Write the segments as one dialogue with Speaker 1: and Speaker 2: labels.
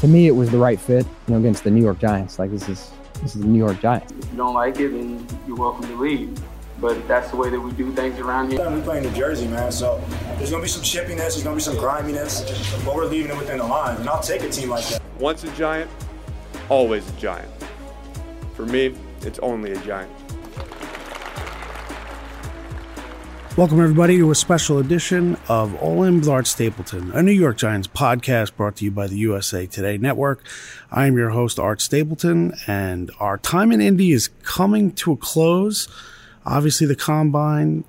Speaker 1: to me, it was the right fit, you know, against the New York Giants. Like this is this is the New York Giants.
Speaker 2: If you don't like it, then you're welcome to leave. But that's the way that we do things around here.
Speaker 3: We play in New Jersey, man, so there's gonna be some chippiness, there's gonna be some griminess, but we're leaving it within the lines, and I'll take a team like that.
Speaker 4: Once a giant, always a giant. For me, it's only a giant.
Speaker 5: Welcome, everybody, to a special edition of All In with Art Stapleton, a New York Giants podcast brought to you by the USA Today Network. I am your host, Art Stapleton, and our time in Indy is coming to a close. Obviously, the combine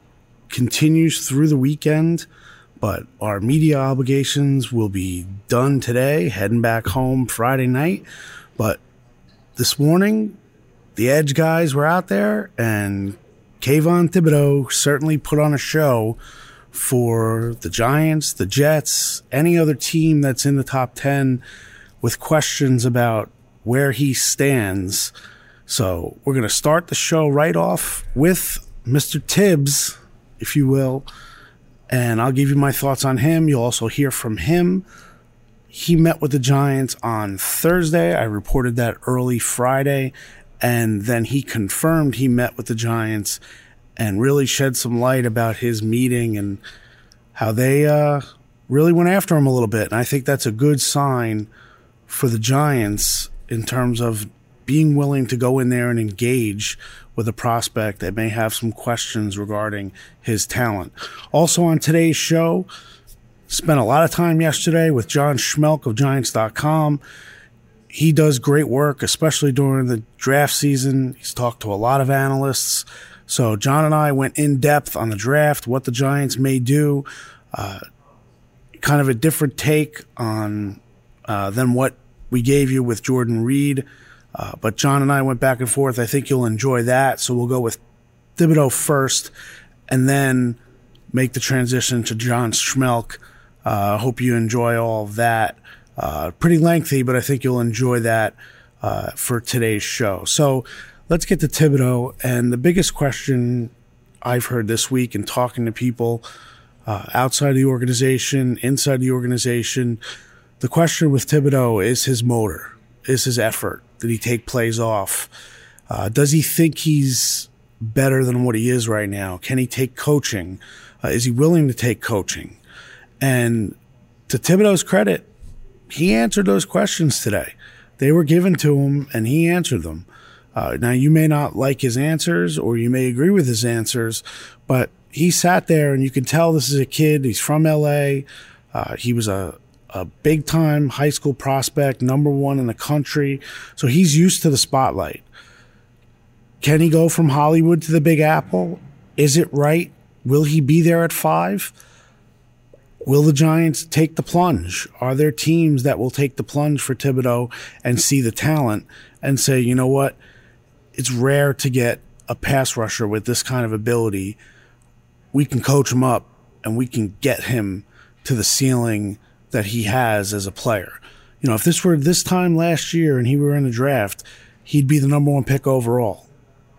Speaker 5: continues through the weekend, but our media obligations will be done today, heading back home Friday night. But this morning, the Edge guys were out there and Kayvon Thibodeaux certainly put on a show for the Giants, the Jets, any other team that's in the top 10 with questions about where he stands. So we're going to start the show right off with Mr. Tibbs, if you will. And I'll give you my thoughts on him. You'll also hear from him. He met with the Giants on Thursday. I reported that early Friday. And then he confirmed he met with the Giants and really shed some light about his meeting and how they uh, really went after him a little bit. And I think that's a good sign for the Giants in terms of being willing to go in there and engage with a prospect that may have some questions regarding his talent. Also on today's show, spent a lot of time yesterday with John Schmeelk of Giants.com he does great work, especially during the draft season. He's talked to a lot of analysts. So John and I went in depth on the draft, what the Giants may do, uh, kind of a different take on uh, than what we gave you with Jordan Reed. Uh, but John and I went back and forth. I think you'll enjoy that. So we'll go with Thibodeaux first, and then make the transition to John Schmeelk. I hope you enjoy all of that. Uh, pretty lengthy, but I think you'll enjoy that uh, for today's show. So let's get to Thibodeaux. And the biggest question I've heard this week in talking to people uh, outside the organization, inside the organization, the question with Thibodeaux is his motor, is his effort. Did he take plays off? Uh, does he think he's better than what he is right now? Can he take coaching? Uh, is he willing to take coaching? And to Thibodeaux's credit, he answered those questions today. They were given to him and he answered them. Uh, now, you may not like his answers or you may agree with his answers, but he sat there and you can tell this is a kid. He's from LA. Uh, he was a, a big time high school prospect, number one in the country. So he's used to the spotlight. Can he go from Hollywood to the Big Apple? Is it right? Will he be there at five? Will the Giants take the plunge? Are there teams that will take the plunge for Thibodeaux and see the talent and say, you know what? It's rare to get a pass rusher with this kind of ability. We can coach him up and we can get him to the ceiling that he has as a player. You know, if this were this time last year and he were in the draft, he'd be the number one pick overall.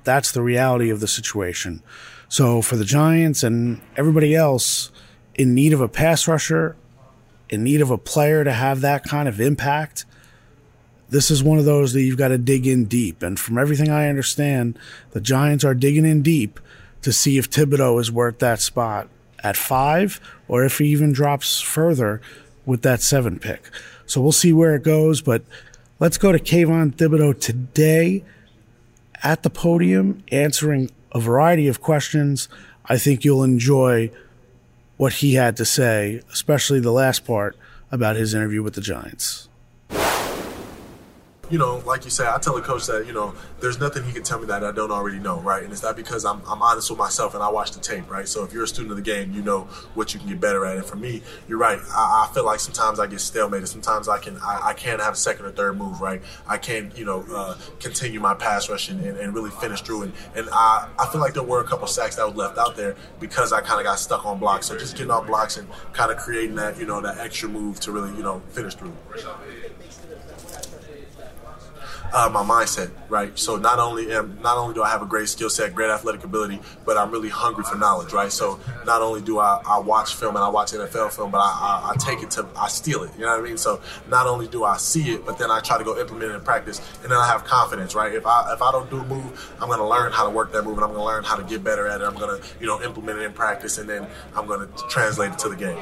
Speaker 5: That's the reality of the situation. So for the Giants and everybody else, in need of a pass rusher, in need of a player to have that kind of impact, this is one of those that you've got to dig in deep. And from everything I understand, the Giants are digging in deep to see if Thibodeaux is worth that spot at five or if he even drops further with that seven pick. So we'll see where it goes. But let's go to Kayvon Thibodeaux today at the podium answering a variety of questions. I think you'll enjoy what he had to say, especially the last part about his interview with the Giants
Speaker 6: you know, like you say, I tell the coach that, you know, there's nothing he can tell me that I don't already know, right? And it's not because I'm, I'm honest with myself and I watch the tape, right? So if you're a student of the game, you know what you can get better at. And for me, you're right. I, I feel like sometimes I get stalemated. Sometimes I can I, I, can't have a second or third move, right? I can't, you know, uh, continue my pass rush and, and, and, really finish through. And, and I, I feel like there were a couple sacks that was left out there because I kind of got stuck on blocks. So just getting off blocks and kind of creating that, you know, that extra move to really, you know, finish through. Uh, my mindset, right? So not only am not only do I have a great skill set, great athletic ability, but I'm really hungry for knowledge, right? So not only do I, I watch film and I watch NFL film, but I, I, I, take it to I steal it. You know what I mean? So not only do I see it, but then I try to go implement it in practice, and then I have confidence, right? If I if I don't do a move, I'm to learn how to work that move, and I'm to learn how to get better at it. I'm to you know implement it in practice, and then I'm to translate it to the game.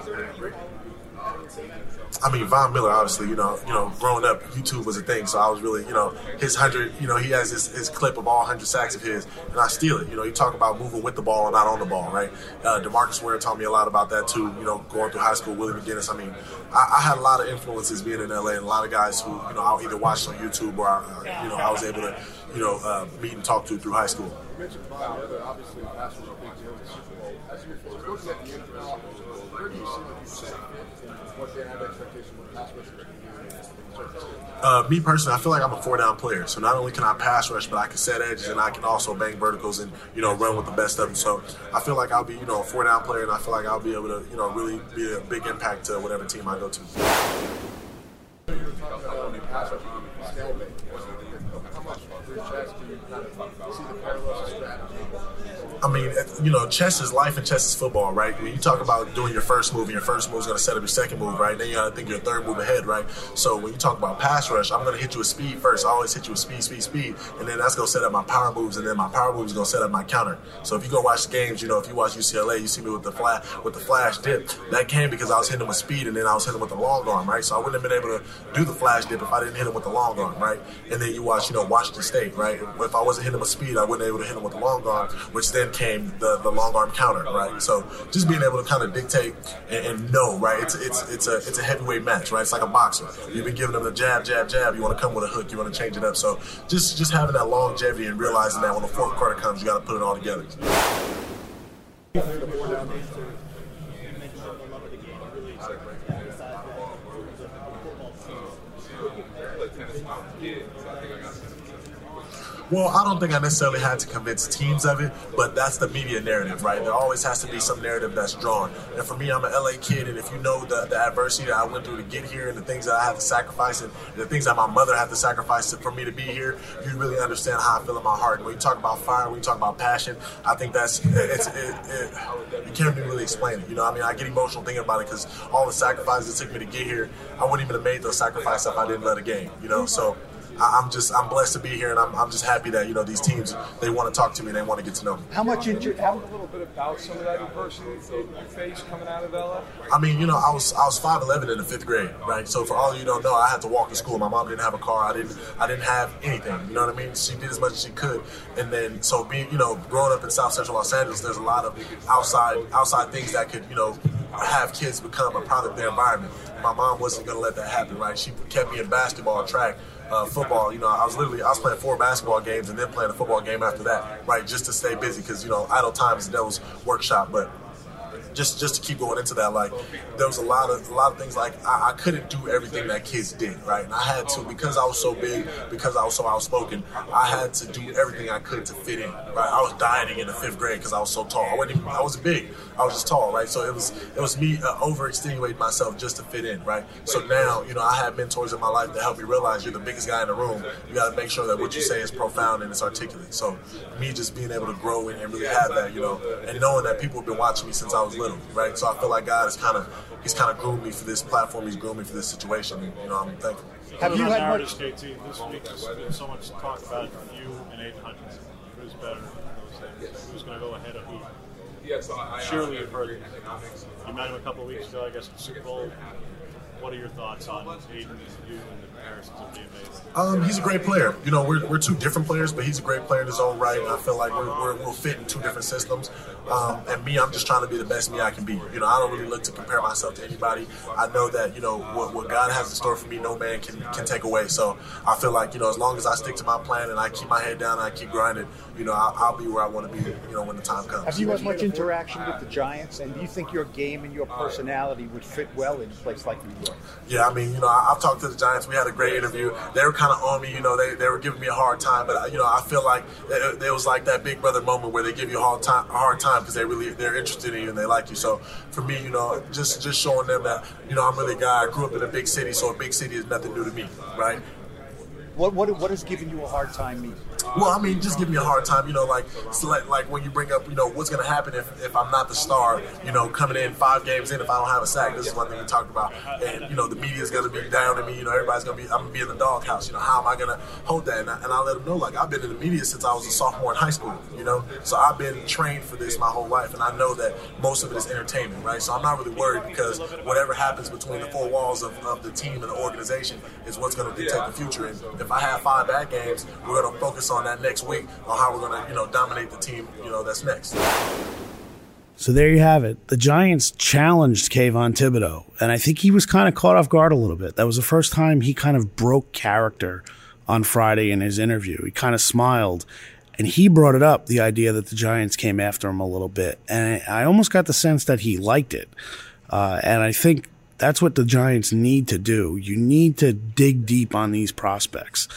Speaker 6: I mean, Von Miller, obviously, you know, you know, growing up, YouTube was a thing, so I was really, you know, his hundred, you know, he has his, his clip of all hundred sacks of his, and I steal it. You know, you talk about moving with the ball and not on the ball, right? Uh, Demarcus Ware taught me a lot about that too. You know, going through high school, Willie McGinest. I mean, I, I, had a lot of influences being in LA, and a lot of guys who, you know, I either watched on YouTube or, I, you know, I was able to, you know, uh, meet and talk to through high school. As you looking at the where do you see what they have uh, me personally, I feel like I'm a four down player. So not only can I pass rush, but I can set edges and I can also bang verticals and you know run with the best of them. So I feel like I'll be you know a four down player, and I feel like I'll be able to you know really be a big impact to whatever team I go to. I mean, you know, chess is life and chess is football, right? When you talk about doing your first move, and your first move is going to set up your second move, right? Then you got to think your third move ahead, right? So when you talk about pass rush, I'm going to hit you with speed first. I always hit you with speed, speed, speed, and then that's going to set up my power moves, and then my power moves is going to set up my counter. So if you go watch the games, you know, if you watch UCLA, you see me with the flash with the flash dip. That came because I was hitting him with speed, and then I was hitting him with the long arm, right? So I wouldn't have been able to do the flash dip if I didn't hit him with the long arm, right? And then you watch, you know, Washington State, right? If I wasn't hitting him with speed, I wouldn't be able to hit him with the long arm, which then came the, the long arm counter, right? So just being able to kind of dictate and, and, know, right? It's it's it's a it's a heavyweight match, right? It's like a boxer. You've been giving them the jab, jab, jab. You want to come with a hook. You want to change it up. So just just having that longevity and realizing that when the fourth quarter comes, you got to put it all together. Well, I don't think I necessarily had to convince teams of it, but that's the media narrative, right? There always has to be some narrative that's drawn. And for me, I'm an LA kid, and if you know the, the adversity that I went through to get here and the things that I had to sacrifice and the things that my mother had to sacrifice for me to be here, you really understand how I feel in my heart. When you talk about fire, when you talk about passion, I think that's it's it, it, you can't really explain it. You know, I mean, I get emotional thinking about it because all the sacrifices it took me to get here, I wouldn't even have made those sacrifices if I didn't let a game. You know, so I'm just I'm blessed to be here, and I'm, I'm just happy that you know these teams they want to talk to me, they want to get to know me.
Speaker 7: How much injury? How a little bit about some of that adversity you faced coming out of LA?
Speaker 6: I mean, you know, I was I was 5'11 in the fifth grade, right? So for all of you don't know, I had to walk to school. My mom didn't have a car. I didn't I didn't have anything. You know what I mean? She did as much as she could, and then so being you know growing up in South Central Los Angeles, there's a lot of outside outside things that could you know have kids become a product of their environment. My mom wasn't going to let that happen, right? She kept me in basketball, track, uh, football. You know, I was literally I was playing four basketball games and then playing a football game after that, right? Just to stay busy because you know idle time is the devil's workshop. But just just to keep going into that, like there was a lot of a lot of things like I, I, couldn't do everything that kids did, right? And I had to because I was so big, because I was so outspoken, I had to do everything I could to fit in, right? I was dieting in the fifth grade because I was so tall. I wasn't even, I wasn't big, I was just tall, right? So it was it was me uh, over extenuating myself just to fit in, right? So now you know I have mentors in my life that help me realize you're the biggest guy in the room. You got to make sure that what you say is profound and it's articulate. So me just being able to grow and, and really have that, you know, and knowing that people have been watching me since I was little, right? So I feel like God is kind of He's kind of groomed me for this platform. He's groomed me for this situation. And, you know, I'm thankful.
Speaker 8: Have you had much? KT, this week there's been so much talk about you and Aidan Hutchinson. Who's better? Who's going to go ahead of who? Surely you've heard. You met him a couple weeks ago, I guess, at Super Bowl. What are your thoughts on Aidan and you and the comparisons of being made?
Speaker 6: Um, he's a great player. You know, we're, we're two different players, but he's a great player in his own right. And I feel like we're, we're, we'll fit in two different systems. Um, and me, I'm just trying to be the best me I can be. You know, I don't really look to compare myself to anybody. I know that, you know, what, what God has in store for me, no man can, can take away. So I feel like, you know, as long as I stick to my plan and I keep my head down and I keep grinding, you know, I'll, I'll be where I want to be, you know, when the time comes.
Speaker 7: Have you had much interaction with the Giants? And do you think your game and your personality would fit well in a place like New York?
Speaker 6: Yeah, I mean, you know, I, have talked to the Giants. We had a great interview. They were kind of on me, you know, they, they were giving me a hard time, but uh, you know, I feel like it, it was like that big brother moment where they give you a hard time, a hard time because they really they're interested in you and they like you. So for me, you know, just just showing them that you know I'm really a guy. I grew up in a big city, so a big city is nothing new to me, right?
Speaker 7: What what what has given you a hard time mean?
Speaker 6: Well, I mean, just give me a hard time, you know, like so like, when you bring up, you know, what's going to happen if, if I'm not the star, you know, coming in five games in if I don't have a sack. This is one thing we talked about, and you know, the media is going to be down on me. You know, everybody's going to be, I'm going to be in the doghouse. You know, how am I going to hold that? And I, and I let them know, like, I've been in the media since I was a sophomore in high school. You know, so I've been trained for this my whole life, and I know that most of it is entertainment, right? So I'm not really worried because whatever happens between the four walls of, of the team and the organization is what's going to dictate the future. And if I have five bad games, we're going to focus on that next week on how we're going to, you know, dominate the team, you know, that's next.
Speaker 5: So there you have it. The Giants challenged Kayvon Thibodeaux, and I think he was kind of caught off guard a little bit. That was the first time he kind of broke character on Friday in his interview. He kind of smiled, and he brought it up the idea that the Giants came after him a little bit, and I almost got the sense that he liked it. Uh, and I think that's what the Giants need to do. You need to dig deep on these prospects.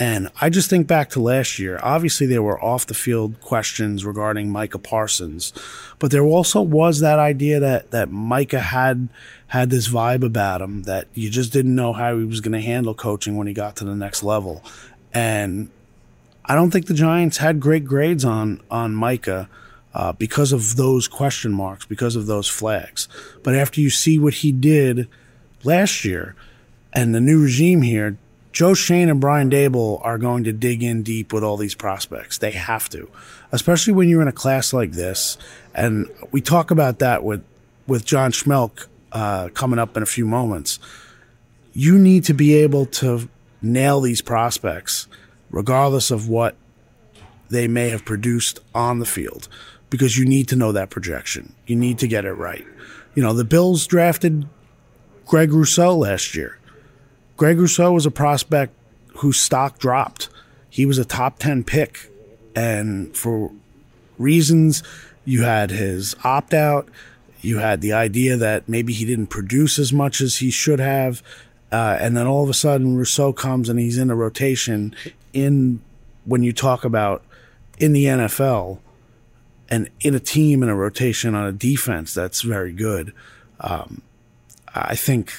Speaker 5: And I just think back to last year. Obviously, there were off the field questions regarding Micah Parsons, but there also was that idea that, that Micah had had this vibe about him that you just didn't know how he was going to handle coaching when he got to the next level. And I don't think the Giants had great grades on on Micah uh, because of those question marks, because of those flags. But after you see what he did last year and the new regime here, Joe Schoen and Brian Daboll are going to dig in deep with all these prospects. They have to, especially when you're in a class like this. And we talk about that with with John Schmeelk uh, coming up in a few moments. You need to be able to nail these prospects, regardless of what they may have produced on the field, because you need to know that projection. You need to get it right. You know, the Bills drafted Greg Rousseau last year. Greg Rousseau was a prospect whose stock dropped. He was a top 10 pick. And for reasons, you had his opt out, you had the idea that maybe he didn't produce as much as he should have. Uh, and then all of a sudden, Rousseau comes and he's in a rotation in when you talk about in the NFL and in a team in a rotation on a defense that's very good. Um, I think,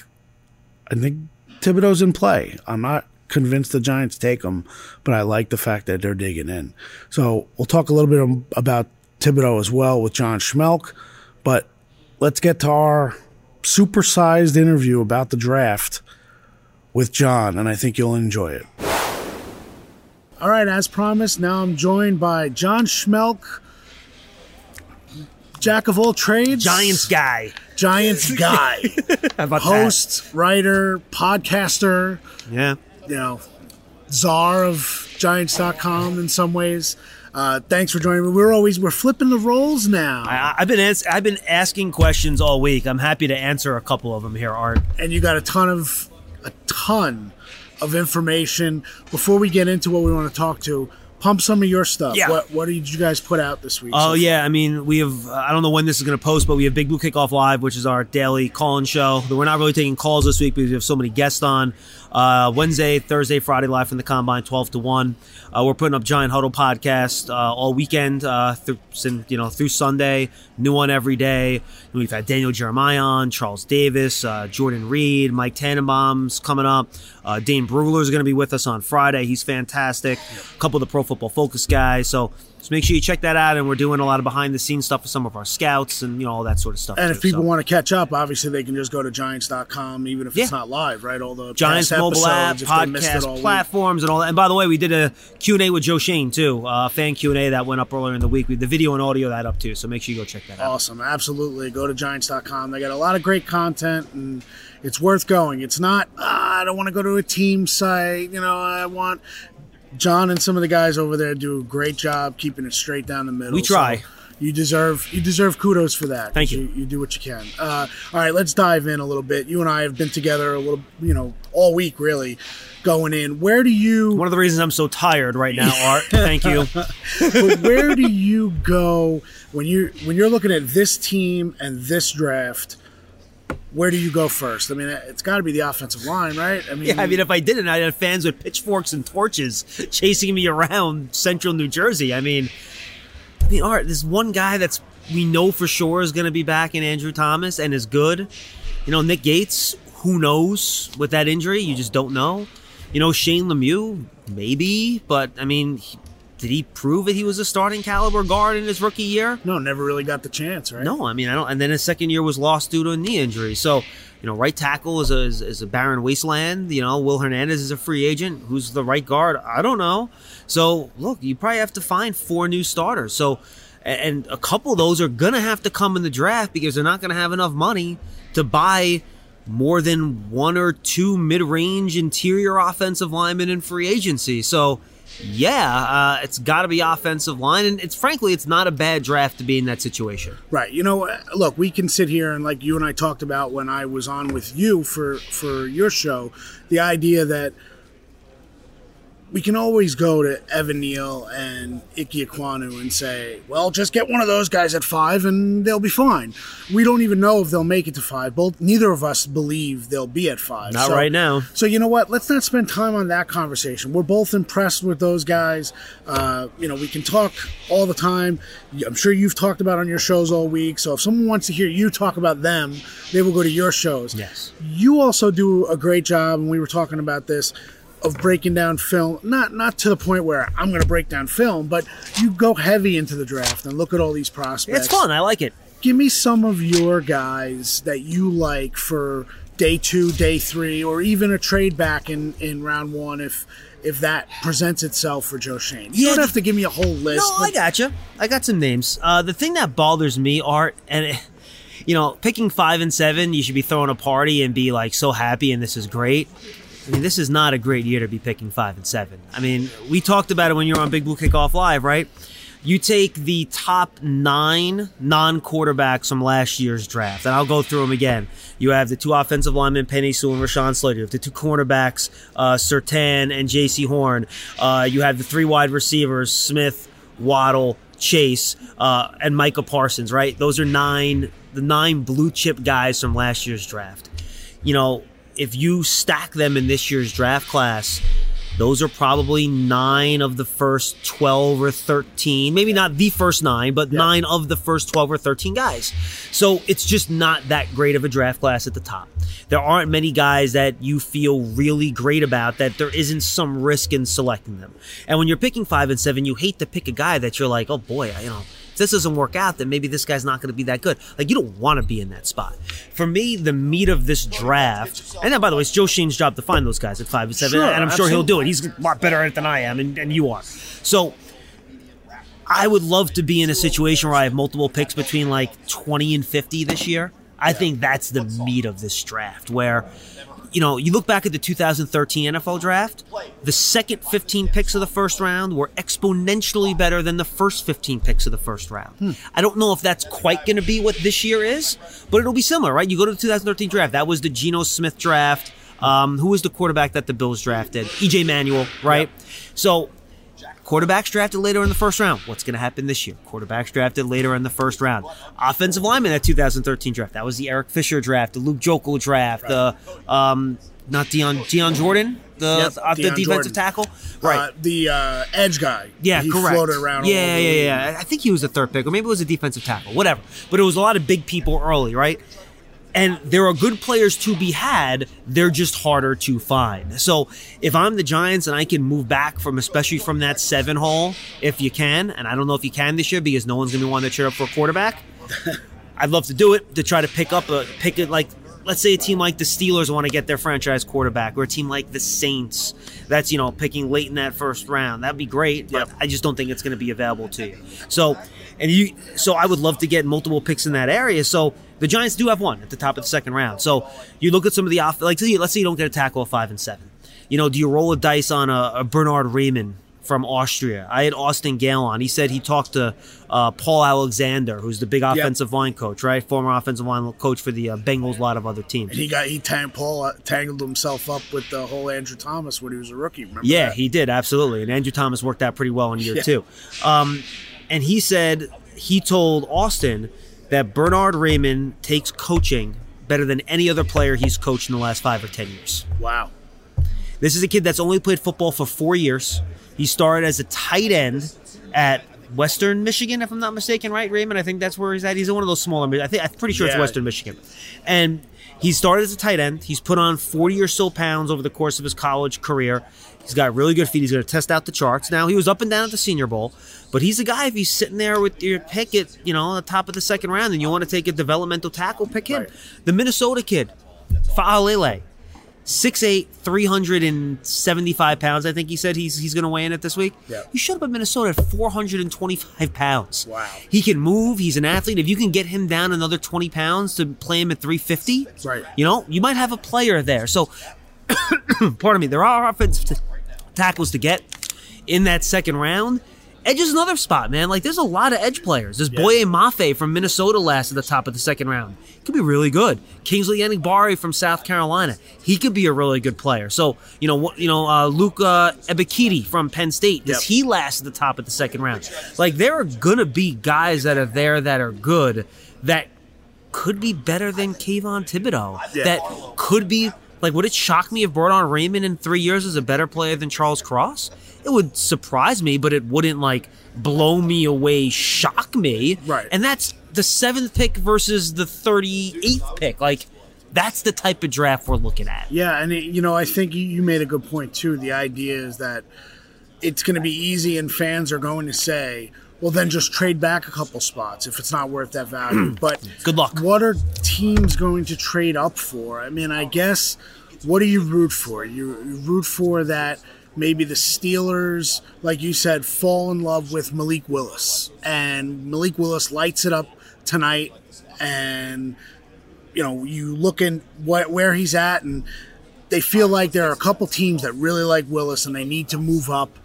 Speaker 5: I think Thibodeaux's in play. I'm not convinced the Giants take him, but I like the fact that they're digging in. So we'll talk a little bit about Thibodeaux as well with John Schmeelk, but let's get to our supersized interview about the draft with John, and I think you'll enjoy it. All right, as promised, now I'm joined by John Schmeelk, jack of all trades,
Speaker 9: Giants guy,
Speaker 5: Giants guy, host, that? writer, podcaster.
Speaker 9: Yeah,
Speaker 5: you know, czar of Giants.com in some ways. Uh, thanks for joining me. We're always we're flipping the roles now.
Speaker 9: I, have been ans- I've been asking questions all week. I'm happy to answer a couple of them here, Art.
Speaker 5: And you got a ton of a ton of information. Before we get into what we want to talk to, pump some of your stuff.
Speaker 9: Yeah.
Speaker 5: What What did you guys put out this week?
Speaker 9: Oh so yeah, I mean we have. I don't know when this is going to post, but we have Big Blue Kickoff Live, which is our daily call-in show. We're not really taking calls this week because we have so many guests on. Uh, Wednesday, Thursday, Friday live from the combine, twelve to one. Uh, we're putting up Giant Huddle podcast uh, all weekend, uh, through you know through Sunday. New one every day. We've had Daniel Jeremiah on, Charles Davis, uh, Jordan Reed, Mike Tannenbaum's coming up. Uh, Dane Brugler is going to be with us on Friday. He's fantastic. A couple of the Pro Football Focus guys. So just make sure you check that out. And we're doing a lot of behind the scenes stuff with some of our scouts and you know all that sort of stuff.
Speaker 5: And
Speaker 9: too,
Speaker 5: if people
Speaker 9: so.
Speaker 5: want to catch up, obviously they can just go to Giants.com, even if yeah. it's not live, right? All the
Speaker 9: Giants mobile app, podcast platforms, and all that. And by the way, we did a Q and A with Joe Schoen too, uh, fan Q and A that went up earlier in the week. We the video and audio that up too. So make sure you go check that
Speaker 5: out. Awesome, absolutely. Go to Giants.com. They got a lot of great content and it's worth going. It's not, uh, I don't want to go to a team site. You know, I want John and some of the guys over there do a great job keeping it straight down the middle.
Speaker 9: We try. So
Speaker 5: you deserve you deserve kudos for that.
Speaker 9: Thank you.
Speaker 5: you. you. do what you can. Uh, all right, let's dive in a little bit. You and I have been together a little, you know, all week really, going in. Where do you?
Speaker 9: One of the reasons I'm so tired right now, Art. Thank you.
Speaker 5: but where do you go when you when you're looking at this team and this draft? Where do you go first? I mean, it's got to be the offensive line, right? I mean,
Speaker 9: yeah, I mean, if I didn't, I'd have fans with pitchforks and torches chasing me around central New Jersey. I mean, I mean, Art, there's one guy that's we know for sure is going to be back in Andrew Thomas and is good. You know, Nick Gates, who knows with that injury? You just don't know. You know, Shane Lemieux, maybe, but I mean, he, did he prove that he was a starting caliber guard in his rookie year?
Speaker 5: No, never really got the chance, right?
Speaker 9: No, I mean, I don't. And then his second year was lost due to a knee injury. So, you know, right tackle is a, is, is a barren wasteland. You know, Will Hernandez is a free agent. Who's the right guard? I don't know. So, look, you probably have to find four new starters. So, and a couple of those are going to have to come in the draft because they're not going to have enough money to buy more than one or two mid-range interior offensive linemen in free agency. So, yeah, uh, it's got to be offensive line, and it's frankly, it's not a bad draft to be in that situation.
Speaker 5: Right. You know, look, we can sit here and like you and I talked about when I was on with you for for your show, the idea that we can always go to Evan Neal and Ike Ekwonu and say, well, just get one of those guys at five and they'll be fine. We don't even know if they'll make it to five. Both neither of us believe they'll be at five.
Speaker 9: Not so, right now.
Speaker 5: So you know what? Let's not spend time on that conversation. We're both impressed with those guys. Uh, you know, we can talk all the time. I'm sure you've talked about on your shows all week. So if someone wants to hear you talk about them, they will go to your shows.
Speaker 9: Yes.
Speaker 5: You also do a great job, and we were talking about this of breaking down film not not to the point where i'm going to break down film but you go heavy into the draft and look at all these prospects
Speaker 9: it's fun i like it
Speaker 5: give me some of your guys that you like for day two day three or even a trade back in in round one if if that presents itself for Joe Schoen. You yeah, don't have to give me a whole list.
Speaker 9: No, I got you. I got some names. Uh, the thing that bothers me, Art, and it, you know, picking five and seven, you should be throwing a party and be like so happy and this is great. I mean, this is not a great year to be picking five and seven. I mean, we talked about it when you were on Big Blue Kickoff Live, right? You take the top nine non quarterbacks from last year's draft, and I'll go through them again. You have the two offensive linemen, Penei Sewell and Rashawn Slater. You have the two cornerbacks, uh, Surtain and Jaycee Horn. Uh, you have the three wide receivers, Smith, Waddle, Chase, uh, and Micah Parsons, right? Those are nine, the nine blue chip guys from last year's draft. You know, if you stack them in this year's draft class, those are probably nine of the first 12 or 13. Maybe not the first nine, but nine of the first 12 or 13 guys. So it's just not that great of a draft class at the top. There aren't many guys that you feel really great about that there isn't some risk in selecting them. And when you're picking five and seven, you hate to pick a guy that you're like, oh boy, I, you know, this doesn't work out, then maybe this guy's not going to be that good. Like you don't want to be in that spot. For me, the meat of this draft, and then by the way, it's Joe Schoen's job to find those guys at five and seven,
Speaker 5: sure,
Speaker 9: and I'm
Speaker 5: absolutely.
Speaker 9: sure he'll do it. He's a lot better at it than I am, and, and you are. So. I would love to be in a situation where I have multiple picks between like 20 and 50 this year. I think that's the meat of this draft where you know, you look back at the 2013 NFL draft, the second 15 picks of the first round were exponentially better than the first 15 picks of the first round.
Speaker 5: Hmm.
Speaker 9: I don't know if that's quite going to be what this year is, but it'll be similar, right? You go to the 2013 draft, that was the Geno Smith draft. Um, who was the quarterback that the Bills drafted? EJ Manuel, right? So Quarterbacks drafted later in the first round. What's going to happen this year? Quarterbacks drafted later in the first round. Offensive lineman that 2013 draft. That was the Eric Fisher draft, the Luke Joeckel draft, the um, not Dion Dion Jordan, the
Speaker 5: Yep,
Speaker 9: uh, the
Speaker 5: Deion
Speaker 9: defensive
Speaker 5: Jordan.
Speaker 9: tackle, right?
Speaker 5: Uh, the uh, edge guy.
Speaker 9: Yeah,
Speaker 5: he
Speaker 9: correct.
Speaker 5: floated around. all
Speaker 9: Yeah, yeah, yeah. I think he was the third pick, or maybe it was a defensive tackle, whatever. But it was a lot of big people early, right? And there are good players to be had. They're just harder to find. So if I'm the Giants and I can move back from, especially from that seven hole, if you can, and I don't know if you can this year because no one's going to be wanting to cheer up for a quarterback. I'd love to do it to try to pick up a pick it like let's say a team like the Steelers want to get their franchise quarterback, or a team like the Saints that's you know picking late in that first round. That'd be great, but I just don't think it's going to be available to you. So, and you, so I would love to get multiple picks in that area. So the Giants do have one at the top of the second round. So you look at some of the off, like let's say you don't get a tackle at five and seven. You know, do you roll a dice on a, a Bernhard Raimann? From Austria, I had Austin Gayle on. He said he talked to uh, Paul Alexander, who's the big offensive line coach, right? Former offensive line coach for the uh, Bengals, a lot of other teams.
Speaker 5: And he got he tang, Paul uh, tangled himself up with the whole Andrew Thomas when he was a rookie. Remember
Speaker 9: Yeah,
Speaker 5: that?
Speaker 9: he did absolutely, and Andrew Thomas worked out pretty well in year
Speaker 5: Yeah.
Speaker 9: two. Um, and he said he told Austin that Bernhard Raimann takes coaching better than any other player he's coached in the last five or ten years.
Speaker 5: Wow.
Speaker 9: This is a kid that's only played football for four years. He started as a tight end at Western Michigan, if I'm not mistaken, right, Raimann? I think that's where he's at. He's in one of those smaller. I think I'm pretty sure it's Western Michigan, and he started as a tight end. He's put on 40 or so pounds over the course of his college career. He's got really good feet. He's going to test out the charts. Now he was up and down at the Senior Bowl, but he's a guy. If he's sitting there with your pick at you know the top of the second round, and you want to take a developmental tackle, pick him. The Minnesota kid, Fa'alele. 6'8", 375 pounds. I think he said he's he's going to weigh in at this week.
Speaker 5: Yeah.
Speaker 9: He showed up at Minnesota at 425 pounds.
Speaker 5: Wow.
Speaker 9: He can move. He's an athlete. If you can get him down another 20 pounds to play him at 350,
Speaker 5: Right.
Speaker 9: you know, you might have a player there. So, pardon me, there are offensive tackles to get in that second round. Edge is another spot, man. Like, there's a lot of edge players. There's Boye Mafe from Minnesota last at the top of the second round. He could be really good. Kingsley Enagbare from South Carolina. He could be a really good player. So, you know, you know, uh, Luca Ebiketie from Penn State. Does
Speaker 5: Yep.
Speaker 9: he last at the top of the second round? Like, there are gonna be guys that are there that are good that could be better than Kayvon Thibodeaux.
Speaker 5: Yeah.
Speaker 9: That could be like. Would it shock me if Bernhard Raimann in three years is a better player than Charles Cross? It would surprise me, but it wouldn't like blow me away, shock me.
Speaker 5: Right.
Speaker 9: And that's the seventh pick versus the thirty-eighth pick. Like, that's the type of draft we're looking at.
Speaker 5: Yeah, and it, you know, I think you made a good point too. The idea is that it's going to be easy, and fans are going to say, "Well, then just trade back a couple spots if it's not worth that value." but
Speaker 9: Good luck.
Speaker 5: What are teams going to trade up for? I mean, I guess what do you root for? You, you root for that maybe the Steelers, like you said, fall in love with Malik Willis, and Malik Willis lights it up tonight, and you know you look in what where he's at, and they feel like there are a couple teams that really like Willis, and they need to move up,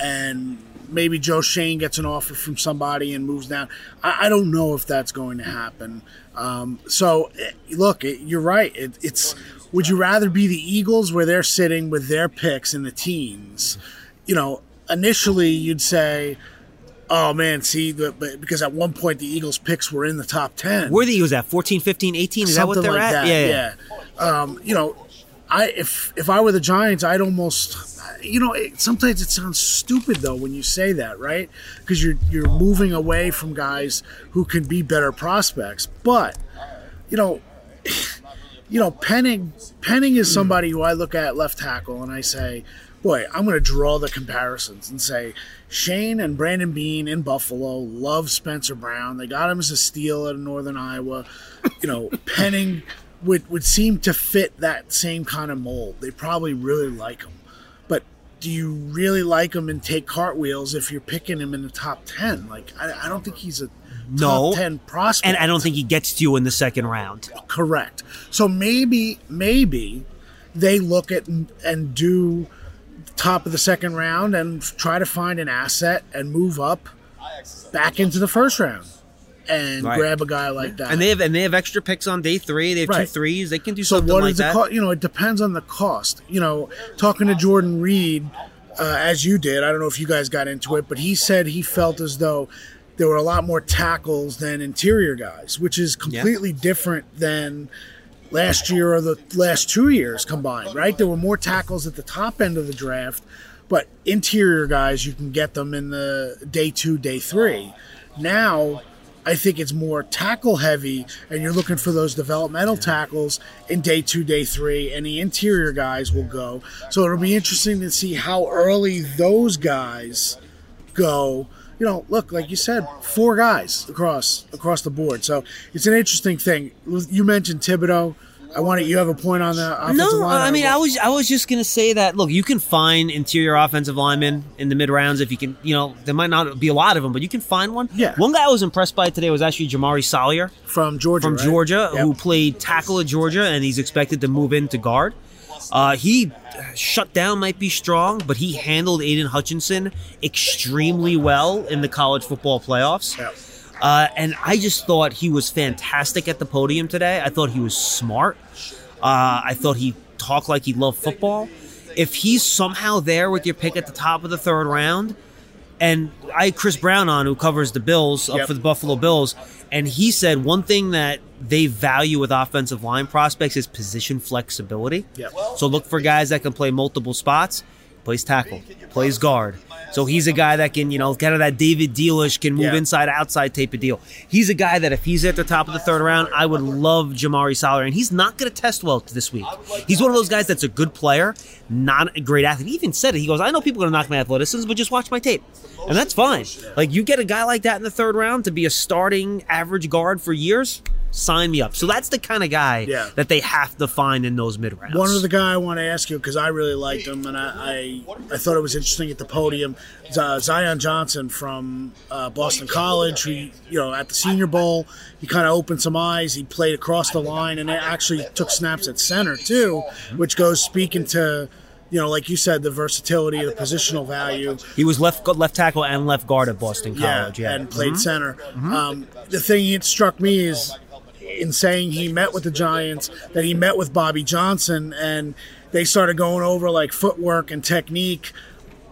Speaker 5: and maybe Joe Schoen gets an offer from somebody and moves down. I, I don't know if that's going to happen. Um, so eh, look, it, you're right. It, it's would you rather be the Eagles where they're sitting with their picks in the teens? You know, initially you'd say. Oh man, see, the, but because at one point the Eagles' picks were in the top ten.
Speaker 9: Where the Eagles at? 14, 15, 18? Is that what they're
Speaker 5: like
Speaker 9: at?
Speaker 5: that,
Speaker 9: yeah,
Speaker 5: yeah. Um, you know, I if if I were the Giants, I'd almost, you know, it, sometimes it sounds stupid though when you say that, right? Because you're you're moving away from guys who can be better prospects, but you know. You know, Penning. Penning is somebody who I look at left tackle and I say, boy, I'm going to draw the comparisons and say Schoen and Brandon Beane in Buffalo love Spencer Brown. They got him as a steal at Northern Iowa. You know, Penning would, would seem to fit that same kind of mold. They probably really like him. But do you really like him and take cartwheels if you're picking him in the top 10? Like, I, I don't think he's a
Speaker 9: No.
Speaker 5: top 10 prospect.
Speaker 9: And I don't think he gets to you in the second round.
Speaker 5: Correct. So maybe maybe they look at and, and do top of the second round and try to find an asset and move up back into the first round and
Speaker 9: Right.
Speaker 5: grab a guy like that.
Speaker 9: And they have and they have extra picks on day three. They have two
Speaker 5: Right.
Speaker 9: threes. They can do
Speaker 5: so
Speaker 9: something
Speaker 5: what
Speaker 9: like
Speaker 5: is the
Speaker 9: that.
Speaker 5: cost? You know, it depends on the cost. You know, talking to Jordan Reed, uh, as you did, I don't know if you guys got into it, but he said he felt as though there were a lot more tackles than interior guys, which is completely different than last year or the last two years combined, right? There were more tackles at the top end of the draft, but interior guys, you can get them in the day two, day three. Now, I think it's more tackle heavy, and you're looking for those developmental tackles in day two, day three, and the interior guys will go. So it'll be interesting to see how early those guys go. You know, look, like you said, four guys across across the board. So it's an interesting thing. You mentioned Thibodeaux. I wanted you have a point on the offensive
Speaker 9: No,
Speaker 5: line.
Speaker 9: I mean, I was I was just gonna say that. Look, you can find interior offensive linemen in the mid rounds if you can. You know, there might not be a lot of them, but you can find one.
Speaker 5: Yeah.
Speaker 9: One guy I was impressed by today was actually Jamaree Salyer
Speaker 5: from Georgia.
Speaker 9: from
Speaker 5: right?
Speaker 9: Georgia,
Speaker 5: Yep.
Speaker 9: who played tackle at Georgia, and he's expected to move into guard. Uh, he shut down might be strong, but he handled Aidan Hutchinson extremely well in the college football playoffs.
Speaker 5: Yep.
Speaker 9: Uh, and I just thought he was fantastic at the podium today. I thought he was smart. Uh, I thought he talked like he loved football. If he's somehow there with your pick at the top of the third round, and I had Chris Brown on who covers the Bills up
Speaker 5: Yep.
Speaker 9: for the Buffalo Bills, and he said one thing that they value with offensive line prospects is position flexibility.
Speaker 5: Yep.
Speaker 9: So look for guys that can play multiple spots. Plays tackle, plays guard. So he's a guy that can, you know, kind of that David Dealish can move
Speaker 5: Yeah.
Speaker 9: inside outside type of deal. He's a guy that if he's at the top of the third round, I would love Jamaree Salyer, and he's not going to test well this week. He's one of those guys that's a good player, not a great athlete. He even said it. He goes, "I know people are going to knock my athleticism, but just watch my tape." And that's fine. Like you get a guy like that in the third round to be a starting average guard for years, sign me up. So that's the kind of guy
Speaker 5: Yeah.
Speaker 9: that they have to find in those mid rounds.
Speaker 5: One of the guy I want to ask you because I really liked him and I, I I thought it was interesting at the podium. Z- Zion Johnson from uh, Boston College, who you know at the Senior Bowl, he kind of opened some eyes. He played across the line and actually took snaps at center too, which goes speaking to. You know, like you said, the versatility, the positional value.
Speaker 9: He was left left tackle and left guard at Boston College. Yeah,
Speaker 5: and played
Speaker 9: Mhm.
Speaker 5: center. Um, the thing that struck me is in saying he met with the Giants, that he met with Bobby Johnson, and they started going over like footwork and technique.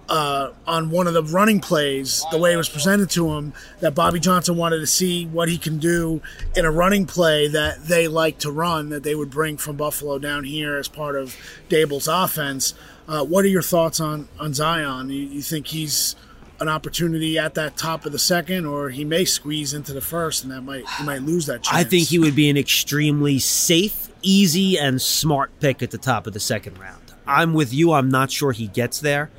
Speaker 5: Uh, on one of the running plays, the way it was presented to him, that Bobby Johnson wanted to see what he can do in a running play that they like to run, that they would bring from Buffalo down here as part of Daboll's offense. Uh, what are your thoughts on on Zion? You, you think he's an opportunity at that top of the second, or he may squeeze into the first, and that might he might lose that chance.
Speaker 9: I think he would be an extremely safe, easy, and smart pick at the top of the second round. I'm with you. I'm not sure he gets there.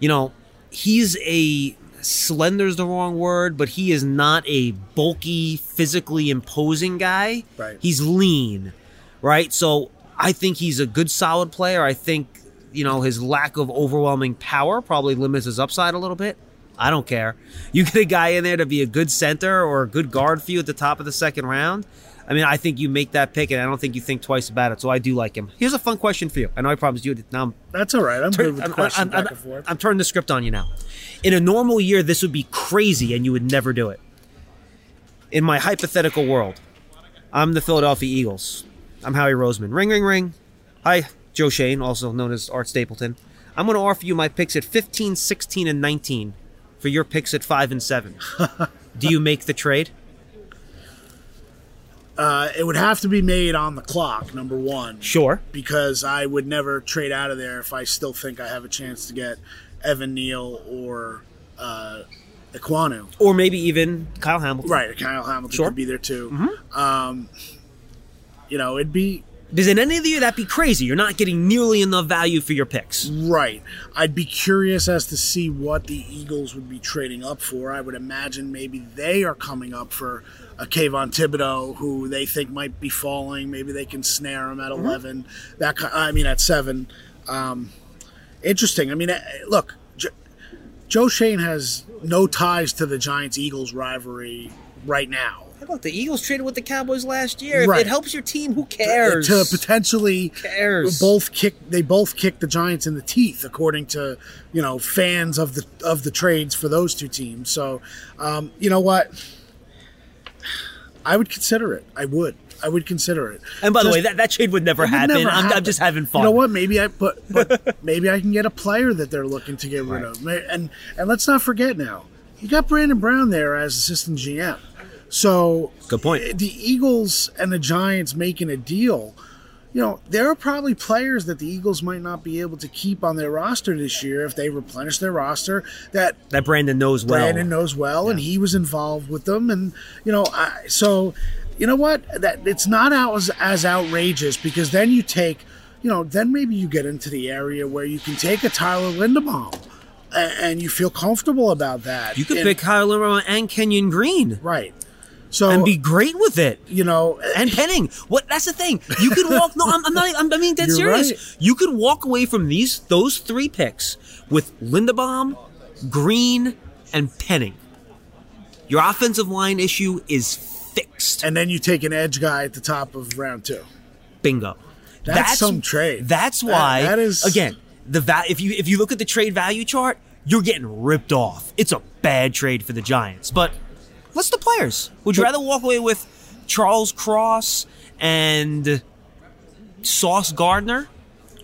Speaker 9: You know, he's a slender's the wrong word, but he is not a bulky, physically imposing guy.
Speaker 5: Right.
Speaker 9: He's lean, right? So I think he's a good, solid player. I think you know his lack of overwhelming power probably limits his upside a little bit. I don't care. You get a guy in there to be a good center or a good guard for you at the top of the second round. I mean, I think you make that pick, and I don't think you think twice about it. So I do like him. Here's a fun question for you. I know I promised you. Now I'm um,
Speaker 5: That's all right. I'm
Speaker 9: Turn-
Speaker 5: good with the
Speaker 9: I'm-
Speaker 5: question
Speaker 9: I'm-
Speaker 5: back and forth.
Speaker 9: I'm turning the script on you now. In a normal year, this would be crazy, and you would never do it. In my hypothetical world, I'm the Philadelphia Eagles. I'm Howie Roseman. Ring, ring, ring. Hi, Joe Schoen, also known as Art Stapleton. I'm going to offer you my picks at 15, 16, and 19 for your picks at 5 and 7. do you make the trade?
Speaker 5: Uh, it would have to be made on the clock, number one.
Speaker 9: Sure.
Speaker 5: Because I would never trade out of there if I still think I have a chance to get Evan Neal or uh, Ekwonu.
Speaker 9: Or maybe even Kyle Hamilton.
Speaker 5: Right, Kyle Hamilton
Speaker 9: Sure.
Speaker 5: could be there too. Um, you know, it'd be
Speaker 9: Does in any of you, that be crazy? You're not getting nearly enough value for your picks.
Speaker 5: Right. I'd be curious as to see what the Eagles would be trading up for. I would imagine maybe they are coming up for a Kayvon Thibodeaux, who they think might be falling. Maybe they can snare him at 11. That I mean, at seven. Um, interesting. I mean, eh, look, Joe Schoen has no ties to the Giants Eagles rivalry right now.
Speaker 9: How about the Eagles traded with the Cowboys last year? If it helps your team, who cares?
Speaker 5: to potentially
Speaker 9: cares?
Speaker 5: both kick they both kick the Giants in the teeth according to you know fans of the of the trades for those two teams so um, you know what I would consider it I would I would consider it
Speaker 9: And by the way, that, that trade would never
Speaker 5: would
Speaker 9: happen.
Speaker 5: never
Speaker 9: I'm, I'm just having fun.
Speaker 5: You know what? Maybe I but but maybe I can get a player that they're looking to get rid of. And and let's not forget now, you got Brandon Brown there as assistant GM. So
Speaker 9: good point.
Speaker 5: The Eagles and the Giants making a deal. You know, there are probably players that the Eagles might not be able to keep on their roster this year if they replenish their roster. That
Speaker 9: That Brandon knows well.
Speaker 5: Brandon knows well, and he was involved with them. And you know, I, so you know what? That it's not as, as outrageous because then you take, you know, then maybe you get into the area where you can take a Tyler Linderbaum, and, you feel comfortable about that.
Speaker 9: You could
Speaker 5: And-
Speaker 9: pick Kyle Lindbergh and Kenyon Green.
Speaker 5: right. So
Speaker 9: and be great with it.
Speaker 5: You know,
Speaker 9: and Penning. What? That's the thing. You could walk. no, I'm, I'm not. I'm, I mean, dead serious.
Speaker 5: right.
Speaker 9: You could walk away from these those three picks with Linderbaum, Green, and Penning. Your offensive line issue is fixed.
Speaker 5: And then you take an edge guy at the top of round two.
Speaker 9: Bingo.
Speaker 5: That's some trade.
Speaker 9: That's
Speaker 5: That-
Speaker 9: why.
Speaker 5: that is-
Speaker 9: again the va- If you if you look at the trade value chart, you're getting ripped off. It's a bad trade for the Giants. But what's the players? Would you rather walk away with Charles Cross and Sauce Gardner?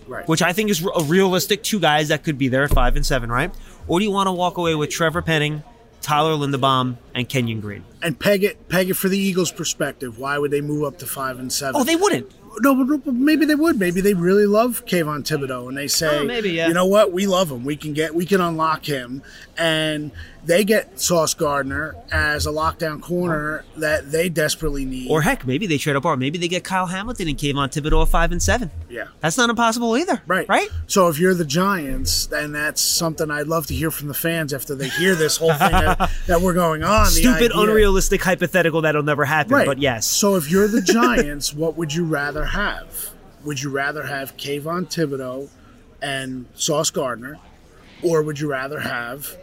Speaker 5: Right.
Speaker 9: Which I think is a realistic two guys that could be there at five and seven, right? Or do you want to walk away with Trevor Penning, Tyler Linderbaum, and Kenyon Green?
Speaker 5: And peg it, peg it for the Eagles' perspective. Why would they move up to five and seven?
Speaker 9: Oh, they wouldn't.
Speaker 5: no, but, but maybe they would. Maybe they really love Kayvon Thibodeaux, and they say,
Speaker 9: Oh, maybe, yeah.
Speaker 5: you know what, we love him. We can get, we can unlock him, and they get Sauce Gardner as a lockdown corner that they desperately need.
Speaker 9: Or heck, maybe they trade up, or maybe they get Kyle Hamilton and Kayvon Thibodeaux at five and seven.
Speaker 5: yeah,
Speaker 9: That's not impossible either.
Speaker 5: right,
Speaker 9: Right?
Speaker 5: So if you're the Giants, then that's something I'd love to hear from the fans after they hear this whole thing that, that we're going on.
Speaker 9: Stupid, unrealistic, hypothetical that'll never happen.
Speaker 5: Right.
Speaker 9: But yes.
Speaker 5: So if you're the Giants, what would you rather have? Would you rather have Kayvon Thibodeaux and Sauce Gardner, or would you rather have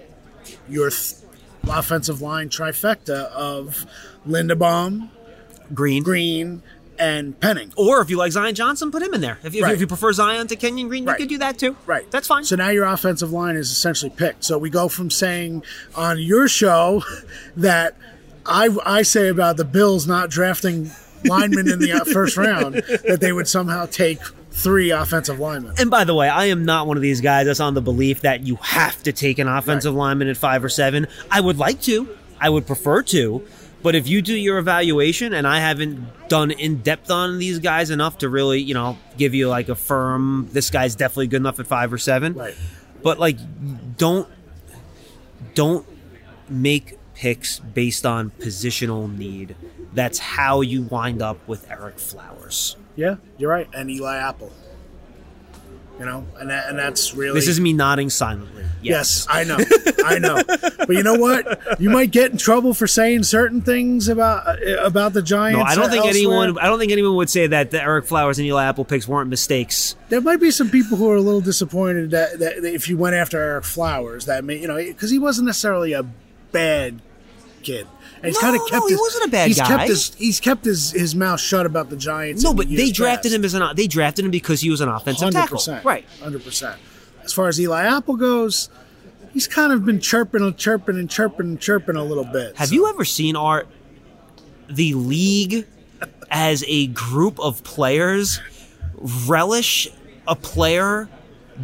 Speaker 5: your th- offensive line trifecta of Linderbaum,
Speaker 9: Green.
Speaker 5: Green, and Penning?
Speaker 9: Or if you like Zion Johnson, put him in there. If, if,
Speaker 5: Right.
Speaker 9: if you prefer Zion to Kenyon Green,
Speaker 5: Right.
Speaker 9: you could do that too.
Speaker 5: Right.
Speaker 9: That's fine.
Speaker 5: So now your offensive line is essentially picked. So we go from saying on your show that I, I say about the Bills not drafting linemen in the uh, first round that they would somehow take three offensive linemen.
Speaker 9: And by the way, I am not one of these guys that's on the belief that you have to take an offensive lineman at five or seven. I would like to. I would prefer to. But if you do your evaluation, and I haven't done in depth on these guys enough to really, you know, give you like a firm, this guy's definitely good enough at five or seven.
Speaker 5: Right.
Speaker 9: But like, don't don't make picks based on positional need. That's how you wind up with Ereck Flowers.
Speaker 5: Yeah, you're right. And Eli Apple. You know, and that, and that's really
Speaker 9: This is me nodding silently.
Speaker 5: Yes, I know, I know. But you know what? You might get in trouble for saying certain things about uh, about the Giants.
Speaker 9: No, I don't think
Speaker 5: elsewhere.
Speaker 9: anyone. I don't think anyone would say that the Ereck Flowers and Eli Apple picks weren't mistakes.
Speaker 5: There might be some people who are a little disappointed that, that, that if you went after Ereck Flowers, that may you know because he wasn't necessarily a bad kid. And he's
Speaker 9: No,
Speaker 5: kind of kept
Speaker 9: no, he
Speaker 5: his,
Speaker 9: wasn't a bad
Speaker 5: he's
Speaker 9: guy.
Speaker 5: Kept his, he's kept his, his mouth shut about the Giants.
Speaker 9: No, but
Speaker 5: the
Speaker 9: they drafted
Speaker 5: past.
Speaker 9: him as an. They drafted him because he was an offensive tackle.
Speaker 5: 100%.
Speaker 9: Right.
Speaker 5: 100%. As far as Eli Apple goes, he's kind of been chirping and chirping and chirping and chirping a little bit.
Speaker 9: Have
Speaker 5: so-
Speaker 9: you ever seen Art the league as a group of players relish a player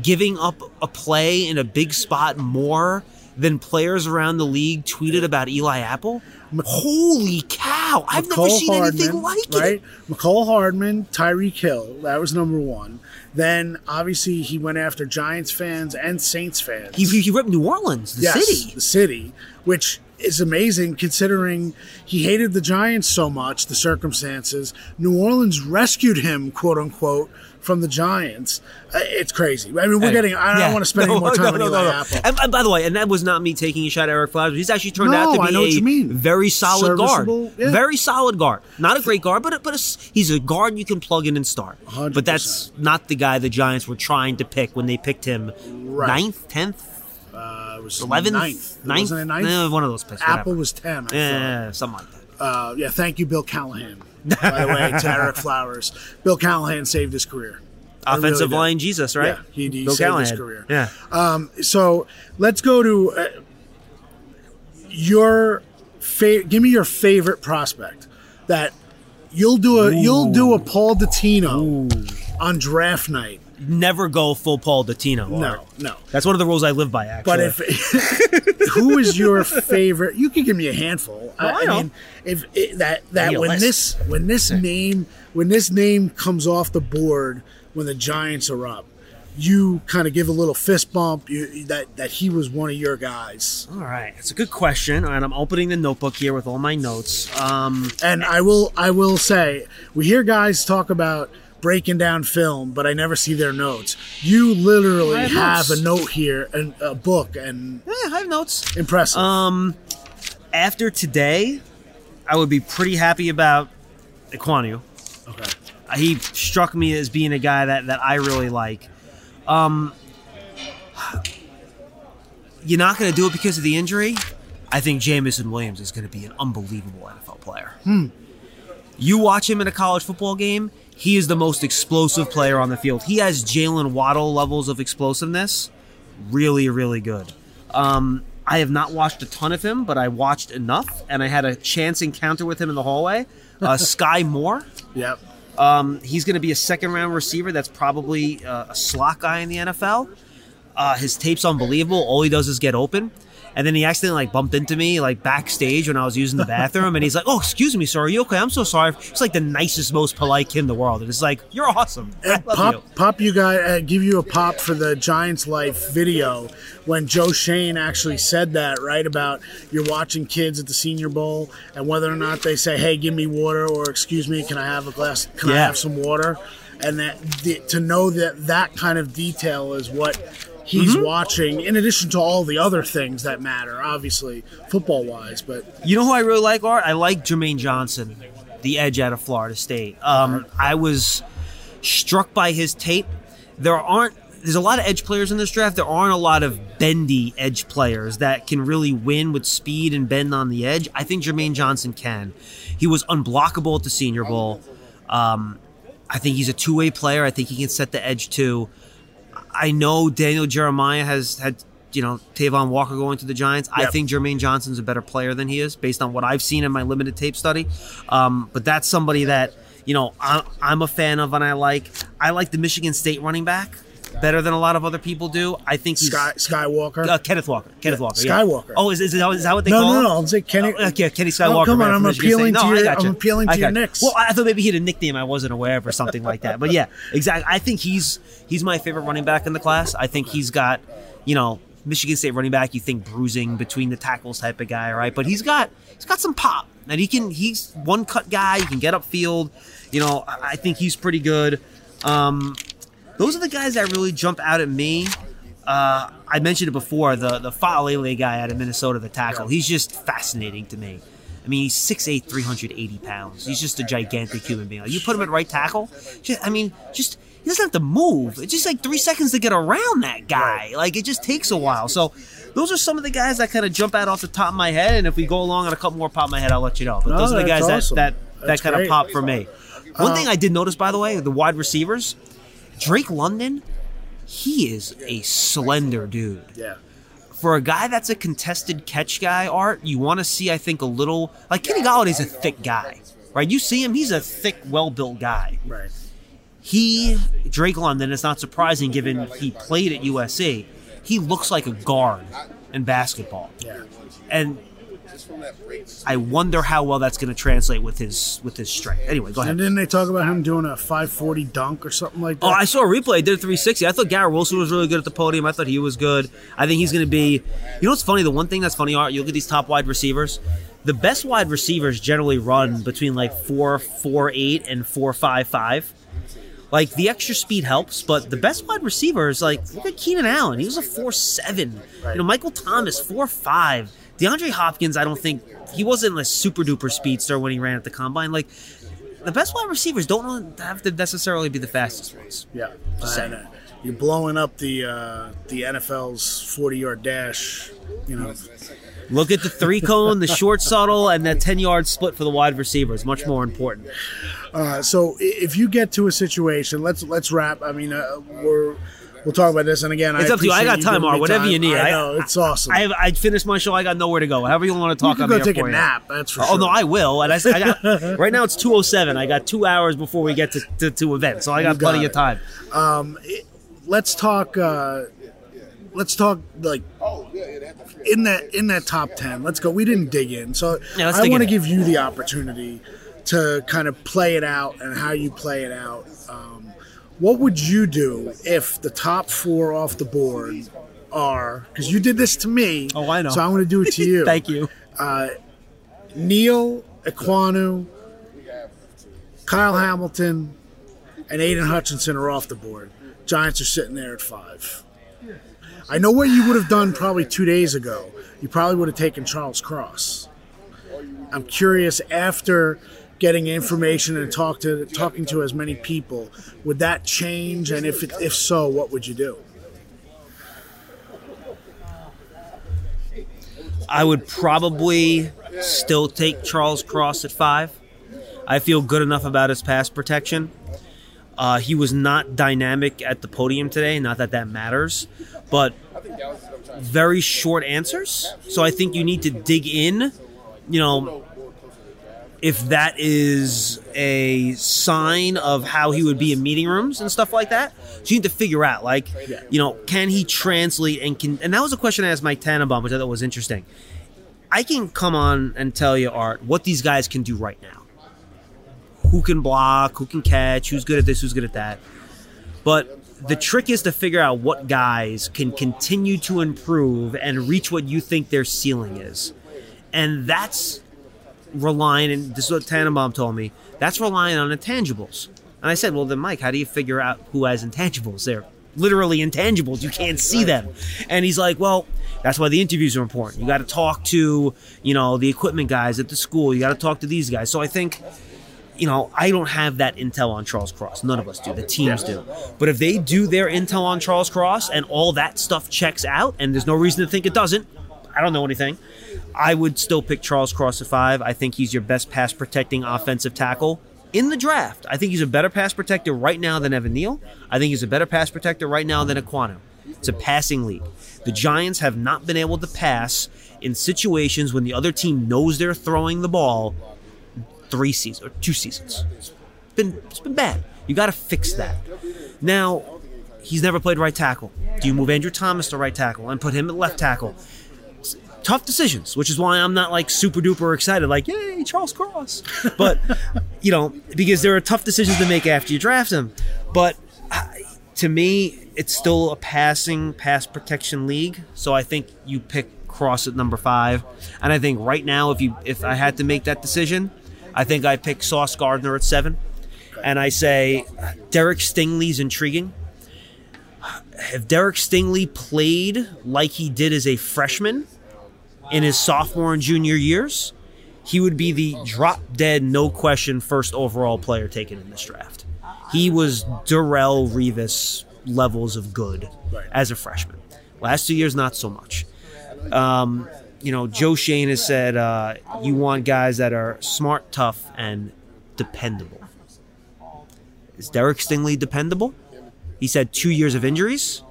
Speaker 9: giving up a play in a big spot more than players around the league tweeted about Eli Apple? Holy cow! I've never
Speaker 5: Mecole
Speaker 9: seen anything
Speaker 5: Hardman,
Speaker 9: like it.
Speaker 5: right? Mecole Hardman, Tyreek Hill, that was number one. Then obviously he went after Giants fans and Saints fans.
Speaker 9: He, he, he ripped New Orleans, the
Speaker 5: yes,
Speaker 9: city.
Speaker 5: the city, which is amazing considering he hated the Giants so much, the circumstances. New Orleans rescued him, quote unquote, from the Giants. Uh, It's crazy. I mean, we're getting. I
Speaker 9: yeah.
Speaker 5: don't want to spend
Speaker 9: No,
Speaker 5: any more time
Speaker 9: no,
Speaker 5: on
Speaker 9: no,
Speaker 5: Eli
Speaker 9: no.
Speaker 5: Apple.
Speaker 9: And, and by the way, and that was not me taking a shot at Ereck Flowers. He's actually turned out to be a very solid guard.
Speaker 5: Yeah.
Speaker 9: Very solid guard. Not a great guard, but a, but a he's a guard you can plug in and start.
Speaker 5: 100%.
Speaker 9: But that's not the guy the Giants were trying to pick when they picked him
Speaker 5: Right.
Speaker 9: ninth, tenth,
Speaker 5: Uh, it was
Speaker 9: eleventh,
Speaker 5: ninth.
Speaker 9: ninth,
Speaker 5: Wasn't it ninth?
Speaker 9: Eh, one of those picks.
Speaker 5: Apple
Speaker 9: whatever.
Speaker 5: was ten. I thought.
Speaker 9: yeah, something like that.
Speaker 5: Uh, yeah, thank you, Bill Callahan. By the way, Ereck Flowers. Bill Callahan saved his career. I really
Speaker 9: Offensive line Jesus, right?
Speaker 5: Yeah, he, he
Speaker 9: Bill
Speaker 5: saved his career.
Speaker 9: Yeah.
Speaker 5: Um, so let's go to uh, your favorite. Give me your favorite prospect that you'll do a you'll do a Paul Dottino on draft night.
Speaker 9: Never go full Paul Dottino.
Speaker 5: No, no.
Speaker 9: That's one of the rules I live by. Actually,
Speaker 5: But if who is your favorite? You can give me a handful.
Speaker 9: No, I know.
Speaker 5: mean, if it, that that when
Speaker 9: list.
Speaker 5: this when this name when this name comes off the board when the Giants are up, you kind of give a little fist bump. You, that that he was one of your guys.
Speaker 9: all right, it's a good question. Right, I'm opening the notebook here with all my notes. Um,
Speaker 5: And I will I will say we hear guys talk about breaking down film, but I never see their notes. You literally
Speaker 9: I have
Speaker 5: have, a note here and a book and
Speaker 9: yeah, I have notes.
Speaker 5: impressive.
Speaker 9: Um, after today, I would be pretty happy about Ekwonu.
Speaker 5: okay.
Speaker 9: He struck me as being a guy that, that I really like. Um, you're not going to do it because of the injury. I think Jameson Williams is going to be an unbelievable NFL player. Hmm. You watch him in a college football game, he is the most explosive player on the field. He has Jaylen Waddle levels of explosiveness. Really, really good. Um, I have not watched a ton of him, but I watched enough, and I had a chance encounter with him in the hallway. Uh, Skyy Moore.
Speaker 5: Yep.
Speaker 9: Um, he's going to be a second round receiver that's probably uh, a slot guy in the NFL. Uh, his tape's unbelievable. All he does is get open. And then he accidentally like bumped into me like backstage when I was using the bathroom, and he's like, "Oh, excuse me, sir. Are you okay? I'm so sorry." It's like the nicest, most polite kid in the world, and it's like, "You're awesome. I love
Speaker 5: pop,
Speaker 9: you."
Speaker 5: pop, you guys, uh, give you a pop for the Giants Life video when Joe Schoen actually said that, right? About you're watching kids at the Senior Bowl and whether or not they say, "Hey, give me water," or "Excuse me, can I have a glass? Can I have some water?" And that to know that that kind of detail is what he's
Speaker 9: Mm-hmm.
Speaker 5: watching, in addition to all the other things that matter, obviously football wise. But
Speaker 9: You know who I really like, Art? I like Jermaine Johnson, the edge out of Florida State. Um, I was struck by his tape. There aren't. There's a lot of edge players in this draft. There aren't a lot of bendy edge players that can really win with speed and bend on the edge. I think Jermaine Johnson can. He was unblockable at the Senior Bowl. Um, I think he's a two way player. I think he can set the edge too. I know Daniel Jeremiah has had, you know, Travon Walker going to the Giants. I think Jermaine Johnson's a better player than he is based on what I've seen in my limited tape study. Um, but that's somebody that, you know, I, I'm a fan of and I like. I like the Michigan State running back better than a lot of other people do. I think he's
Speaker 5: Sky Skywalker.
Speaker 9: uh, Kenneth Walker. Kenneth Walker. yeah.
Speaker 5: Skywalker.
Speaker 9: Oh, is, is, that, is that what they
Speaker 5: no,
Speaker 9: call
Speaker 5: no,
Speaker 9: him?
Speaker 5: no. I'm saying Kenny.
Speaker 9: Oh, okay, Kenny Skywalker.
Speaker 5: Oh, come on, I'm appealing to
Speaker 9: No,
Speaker 5: your-
Speaker 9: gotcha.
Speaker 5: I'm appealing to your
Speaker 9: gotcha.
Speaker 5: Knicks.
Speaker 9: Well, I thought maybe he had a nickname I wasn't aware of or something like that. But yeah, exactly. I think he's he's my favorite running back in the class. I think he's got, you know, Michigan State running back. You think bruising between the tackles type of guy, right? But he's got he's got some pop, and he can. He's one cut guy. He can get upfield. You know, I I think he's pretty good. Um, those are the guys that really jump out at me. Uh, I mentioned it before. The the Fa'alele guy out of Minnesota, the tackle. He's just fascinating to me. I mean, he's 6'8", 380 pounds. He's just a gigantic human being. Like, you put him at right tackle. Just, I mean, just he doesn't have to move. It's just like three seconds to get around that guy. Like it just takes a while. So those are some of the guys that kind of jump out off the top of my head. And if we go along on a couple more pop in my head, I'll let you know. But
Speaker 5: No,
Speaker 9: those are the guys
Speaker 5: awesome.
Speaker 9: that that, that kind of pop for me. One
Speaker 5: Uh,
Speaker 9: thing I did notice, by the way, the wide receivers, Drake London, he is a slender dude.
Speaker 5: Yeah.
Speaker 9: For a guy that's a contested catch guy, Art, you want to see, I think, a little like Kenny Golladay's a thick guy, right? You see him; he's a thick, well-built guy.
Speaker 5: Right.
Speaker 9: He, Drake London, it's not surprising given he played at USC. He looks like a guard in basketball,
Speaker 5: Yeah.
Speaker 9: and I wonder how well that's going to translate with his with his strength. Anyway, go ahead.
Speaker 5: And didn't they talk about him doing a 540 dunk or something like oh, that?
Speaker 9: Oh, I saw a replay. He did a 360. I thought Garrett Wilson was really good at the podium. I thought he was good. I think he's going to be. You know what's funny? The one thing that's funny, Art, you look at these top wide receivers. The best wide receivers generally run between like four, four, eight, and four, five, five. Like the extra speed helps, but the best wide receivers, like look at Keenan Allen. He was a four seven. You know, Michael Thomas four five. DeAndre Hopkins, I don't think he wasn't a super duper speedster when he ran at the combine. Like the best wide receivers don't have to necessarily be the fastest ones.
Speaker 5: Yeah.
Speaker 9: Just saying.
Speaker 5: And, uh, you're blowing up the uh, the NFL's 40 yard dash. You know,
Speaker 9: Look at the three cone, the short subtle, and that ten yard split for the wide receivers. Much more important.
Speaker 5: Uh, so if you get to a situation, let's let's wrap. I mean, uh, we're we'll talk about this. And again,
Speaker 9: It's
Speaker 5: I
Speaker 9: up to you. I got time,
Speaker 5: giving
Speaker 9: Whatever
Speaker 5: time.
Speaker 9: you need.
Speaker 5: I know it's awesome.
Speaker 9: I I finished my show. I got nowhere to go. However you want to talk,
Speaker 5: you
Speaker 9: I'm
Speaker 5: can go take a
Speaker 9: you.
Speaker 5: nap. That's for
Speaker 9: Oh
Speaker 5: sure.
Speaker 9: no, I will. And I, I got right now it's two oh seven. I got two hours before we get to to, to event, so I got,
Speaker 5: got
Speaker 9: plenty
Speaker 5: it.
Speaker 9: of time.
Speaker 5: Um, it- let's talk. Uh, let's talk like in that in that top ten. Let's go. We didn't dig in, so
Speaker 9: Yeah,
Speaker 5: I want to give you the opportunity to kind of play it out and how you play it out. Um, what would you do if the top four off the board are because you did this to me?
Speaker 9: Oh, I know.
Speaker 5: So I'm going to do it to you.
Speaker 9: Thank you.
Speaker 5: Uh, Neal Ekwonu, Kyle Hamilton, and Aidan Hutchinson are off the board. Giants are sitting there at five. I know what you would have done probably two days ago. You probably would have taken Charles Cross. I'm curious after getting information and talk to talking to as many people, would that change? And if it, if so, what would you do?
Speaker 9: I would probably still take Charles Cross at five. I feel good enough about his pass protection. Uh, he was not dynamic at the podium today. Not that that matters, but very short answers. So I think you need to dig in. You know, if that is a sign of how he would be in meeting rooms and stuff like that. So you need to figure out, like, you know, can he translate and can? And that was a question I asked Mike Tannenbaum, which I thought was interesting. I can come on and tell you, Art, what these guys can do right now. Who can block? Who can catch? Who's good at this? Who's good at that? But the trick is to figure out what guys can continue to improve and reach what you think their ceiling is. And that's relying, and this is what Tannenbaum told me, that's relying on intangibles. And I said, well, then, Mike, how do you figure out who has intangibles? They're literally intangibles. You can't see them. And he's like, well, that's why the interviews are important. You got to talk to, you know, the equipment guys at the school. You got to talk to these guys. So I think you know, I don't have that intel on Charles Cross. None of us do. The teams do. But if they do their intel on Charles Cross and all that stuff checks out, and there's no reason to think it doesn't, I don't know anything. I would still pick Charles Cross at five. I think he's your best pass protecting offensive tackle in the draft. I think he's a better pass protector right now than Evan Neal. I think he's a better pass protector right now than Ekwonu. It's a passing league. The Giants have not been able to pass in situations when the other team knows they're throwing the ball three seasons or two seasons. It's been it's been bad. You got to fix that. Now, he's never played right tackle. Do you move Andrew Thomas to right tackle and put him at left tackle? Tough decisions, which is why I'm not like super duper excited, like yay Charles Cross. But you know, because there are tough decisions to make after you draft him. But uh, to me, it's still a passing pass protection league. So I think you pick Cross at number five. And I think right now, if you if I had to make that decision, I think I pick Sauce Gardner at seven. And I say Derek Stingley's intriguing. If Derek Stingley played like he did as a freshman in his sophomore and junior years, he would be the drop dead, no question, first overall player taken in this draft. He was Darrelle Revis levels of good as a freshman. Last two years, not so much. Um, you know, Joe Schoen has said uh, you want guys that are smart, tough, and dependable. Is Derek Stingley dependable? He said two years of injuries.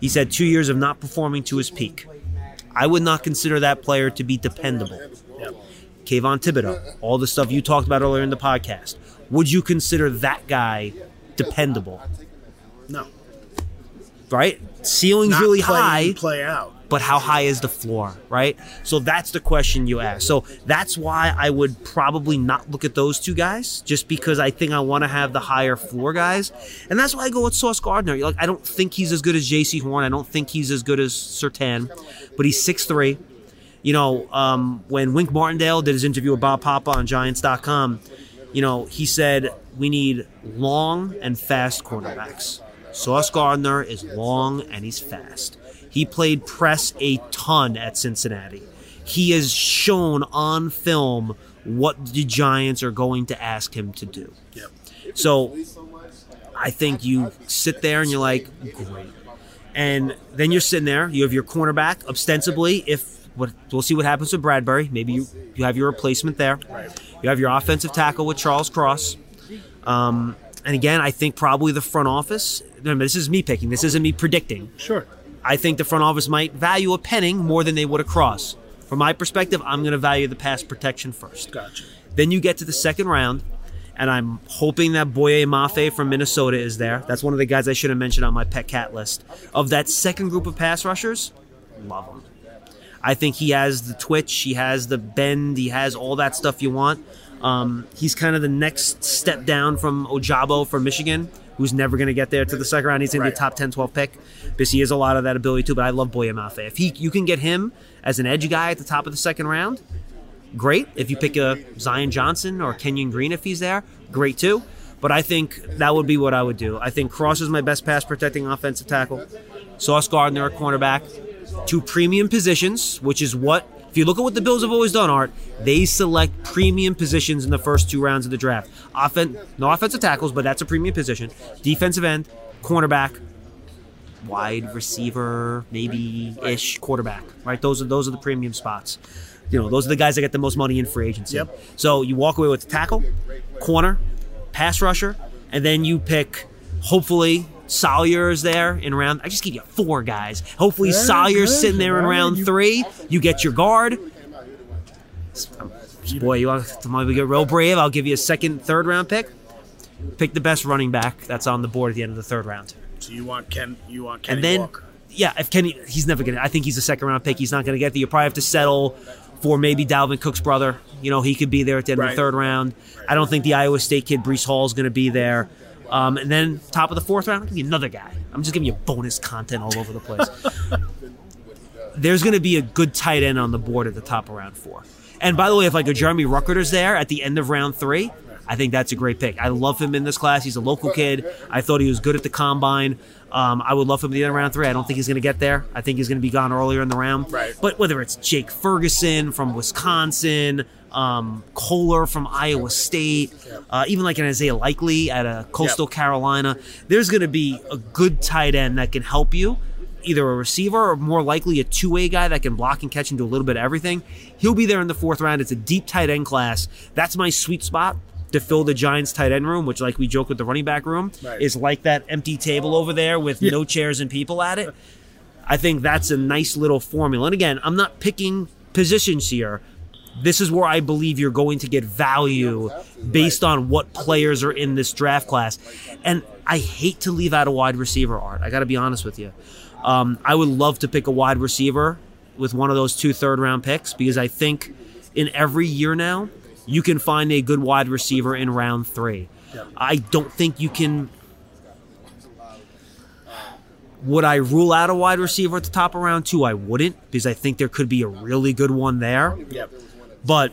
Speaker 9: He said two years of not performing to his peak. I would not consider that player to be dependable. Kayvon Thibodeaux, all the stuff you talked about earlier in the podcast. Would you consider that guy dependable?
Speaker 5: No.
Speaker 9: Right? Ceiling's
Speaker 5: Not
Speaker 9: really
Speaker 5: play in,
Speaker 9: high
Speaker 5: Play out.
Speaker 9: But how high is the floor, right? So that's the question you ask. So that's why I would probably not look at those two guys, just because I think I want to have the higher floor guys, and that's why I go with Sauce Gardner. Like I don't think he's as good as Jaycee Horn. I don't think he's as good as Surtain, but he's six three. You know, um, when Wink Martindale did his interview with Bob Papa on Giants.com, you know, he said we need long and fast cornerbacks. Sauce Gardner is long and he's fast. He played press a ton at Cincinnati. He has shown on film what the Giants are going to ask him to do.
Speaker 5: Yep.
Speaker 9: So I think you sit there and you're like, great. And then you're sitting there, you have your cornerback, ostensibly, if what we'll see what happens with Bradberry. Maybe you, you have your replacement there. You have your offensive tackle with Charles Cross. Um, and again, I think probably the front office. Remember, this is me picking. This isn't me predicting.
Speaker 5: Sure.
Speaker 9: I think the front office might value a Penning more than they would a Cross. From my perspective, I'm going to value the pass protection first.
Speaker 5: Gotcha.
Speaker 9: Then you get to the second round, and I'm hoping that Boye Mafe from Minnesota is there. That's one of the guys I should have mentioned on my pet cat list. Of that second group of pass rushers, love him. I think he has the twitch, he has the bend, he has all that stuff you want. Um, he's kind of the next step down from Ojabo from Michigan, who's never going to get there to the second round. He's going to be a top 10, 12 pick because he has a lot of that ability too. But I love Boye Mafe. If he, you can get him as an edge guy at the top of the second round, great. If you pick a Zion Johnson or Kenyon Green if he's there, great too. But I think that would be what I would do. I think Cross is my best pass protecting offensive tackle. Sauce Gardner, a cornerback. Two premium positions, which is what, if you look at what the Bills have always done, Art, they select premium positions in the first two rounds of the draft. Offen- no offensive tackles, but that's a premium position. Defensive end, cornerback, wide receiver, maybe ish quarterback. Right? Those are those are the premium spots. You know, those are the guys that get the most money in free agency.
Speaker 5: Yep.
Speaker 9: So you walk away with the tackle, corner, pass rusher, and then you pick hopefully Salyer's there in round. I just give you four guys. Hopefully
Speaker 5: Very
Speaker 9: Salyer's
Speaker 5: good.
Speaker 9: sitting there in round three. You get your guard. Boy, you want to maybe get real brave? I'll give you a second, third round pick. Pick the best running back that's on the board at the end of the third round.
Speaker 5: So you want Ken? You want Kenny
Speaker 9: and then,
Speaker 5: Walker?
Speaker 9: yeah, if Kenny, he's never gonna. I think he's a second round pick. He's not gonna get there. You probably have to settle for maybe Dalvin Cook's brother. You know, he could be there at the end of the third round. I don't think the Iowa State kid Breece Hall is gonna be there. Um, and then top of the fourth round, give you another guy. I'm just giving you bonus content all over the place. There's gonna be a good tight end on the board at the top of round four. And by the way, if like a Jeremy Ruckerter's there at the end of round three, I think that's a great pick. I love him in this class. He's a local kid. I thought he was good at the combine. Um, I would love him at the end of round three. I don't think he's going to get there. I think he's going to be gone earlier in the round.
Speaker 5: Right.
Speaker 9: But whether it's Jake Ferguson from Wisconsin, um, Kolar from Iowa State, uh, even like an Isaiah Likely at a Coastal Carolina, there's going to be a good tight end that can help you. Either a receiver or more likely a two-way guy that can block and catch and do a little bit of everything. He'll be there in the fourth round. It's a deep tight end class. That's my sweet spot to fill the Giants tight end room, which, like we joke with the running back room,
Speaker 5: Right.
Speaker 9: is like that empty table over there with no chairs and people at it. I think that's a nice little formula. And again, I'm not picking positions here. This is where I believe you're going to get value based on what players are in this draft class. And I hate to leave out a wide receiver, Art. I got to be honest with you. Um, I would love to pick a wide receiver with one of those two third round picks because I think in every year now, you can find a good wide receiver in round three. I don't think you can. Would I rule out a wide receiver at the top of round two? I wouldn't because I think there could be a really good one there. But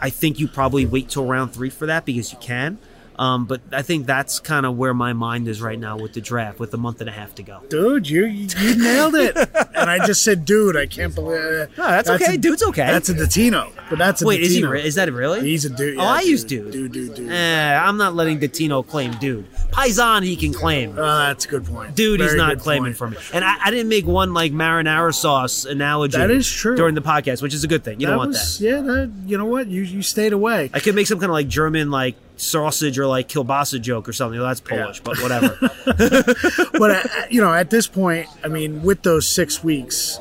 Speaker 9: I think you probably wait till round three for that because you can. Um, but I think that's kind of where my mind is right now with the draft, with a month and a half to go.
Speaker 5: Dude, you you nailed it. and I just said, dude, I can't believe.
Speaker 9: No, that's okay. Dude's okay.
Speaker 5: That's a Dottino, but that's a
Speaker 9: Wait, is he? Re- is that really?
Speaker 5: He's a dude.
Speaker 9: Oh,
Speaker 5: yeah,
Speaker 9: I use
Speaker 5: dude.
Speaker 9: dude.
Speaker 5: Dude, dude, dude.
Speaker 9: Eh, I'm not letting Dottino claim dude. Paisan he can claim.
Speaker 5: Oh, that's a good point.
Speaker 9: Dude, he's not claiming
Speaker 5: point.
Speaker 9: for me. And I, I didn't make one like marinara sauce analogy.
Speaker 5: That is true.
Speaker 9: During the podcast, which is a good thing. You
Speaker 5: that
Speaker 9: don't want
Speaker 5: was,
Speaker 9: that.
Speaker 5: Yeah, that, you know what? You you stayed away.
Speaker 9: I could make some kind of like German like sausage or like kielbasa joke or something. Well, that's Polish, but whatever.
Speaker 5: but uh, you know, at this point, I mean, with those six weeks,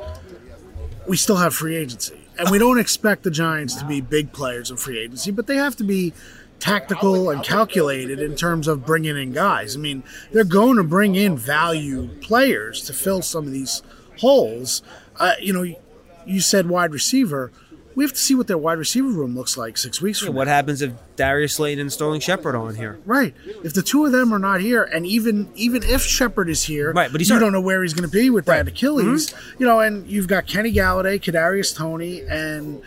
Speaker 5: we still have free agency, and we don't expect the Giants to be big players in free agency, but they have to be tactical and calculated in terms of bringing in guys. I mean, they're going to bring in value players to fill some of these holes. Uh, you know, you said wide receiver. We have to see what their wide receiver room looks like six weeks from
Speaker 9: what
Speaker 5: now.
Speaker 9: happens if Darius Slayton and Sterling Shepard are on here?
Speaker 5: Right. If the two of them are not here, and even even if Shepard is here,
Speaker 9: Right, but he's
Speaker 5: you
Speaker 9: hurt.
Speaker 5: don't know where he's going to be with that Achilles.
Speaker 9: Mm-hmm.
Speaker 5: You know, and you've got Kenny Golladay, Kadarius Toney, and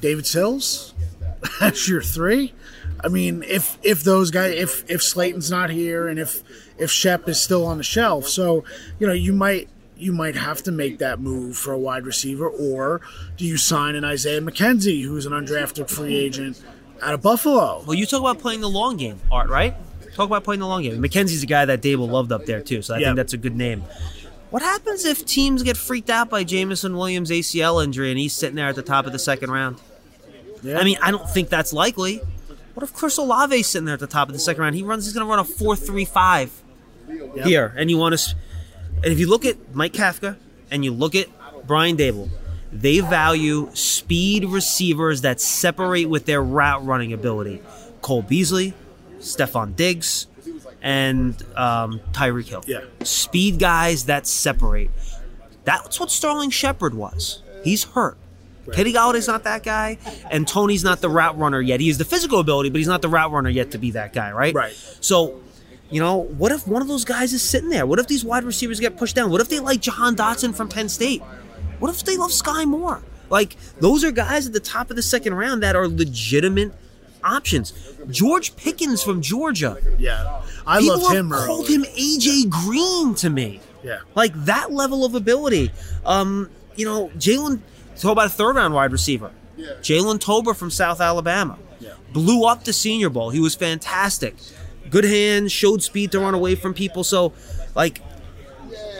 Speaker 5: David Sills. That's your three. I mean, if if those guys, if if Slayton's not here, and if if Shep is still on the shelf, so you know you might you might have to make that move for a wide receiver, or do you sign an Isaiah McKenzie, who's an undrafted free agent out of Buffalo?
Speaker 9: Well, you talk about playing the long game, Art, right? Talk about playing the long game. McKenzie's a guy that Daboll loved up there too, so I
Speaker 5: Yeah.
Speaker 9: think that's a good name. What happens if teams get freaked out by Jameson Williams' ACL injury and he's sitting there at the top of the second round?
Speaker 5: Yeah.
Speaker 9: I mean, I don't think that's likely. What if Chris Olave's sitting there at the top of the second round? He runs. He's going to run a four-three-five here, and you want to. And if you look at Mike Kafka and you look at Brian Daboll, they value speed receivers that separate with their route running ability. Cole Beasley, Stefon Diggs, and um, Tyreek Hill.
Speaker 5: Yeah.
Speaker 9: Speed guys that separate. That's what Sterling Shepard was. He's hurt. Kenny Golladay's not that guy, and Toney's not the route runner yet. He has the physical ability, but he's not the route runner yet to be that guy, right?
Speaker 5: Right.
Speaker 9: So, you know, what if one of those guys is sitting there? What if these wide receivers get pushed down? What if they like Jahan Dotson from Penn State? What if they love Skyy Moore? Like, those are guys at the top of the second round that are legitimate options. George Pickens from Georgia.
Speaker 5: Yeah, I
Speaker 9: People
Speaker 5: loved
Speaker 9: have
Speaker 5: him.
Speaker 9: called
Speaker 5: early.
Speaker 9: him AJ Green to me.
Speaker 5: Yeah.
Speaker 9: Like that level of ability. Um, you know, Jalen, talk about a third round wide receiver. Yeah. Jalen Tolbert from South Alabama. Yeah. Blew up the Senior Bowl. He was fantastic. Good hands, showed speed to run away from people. So, like,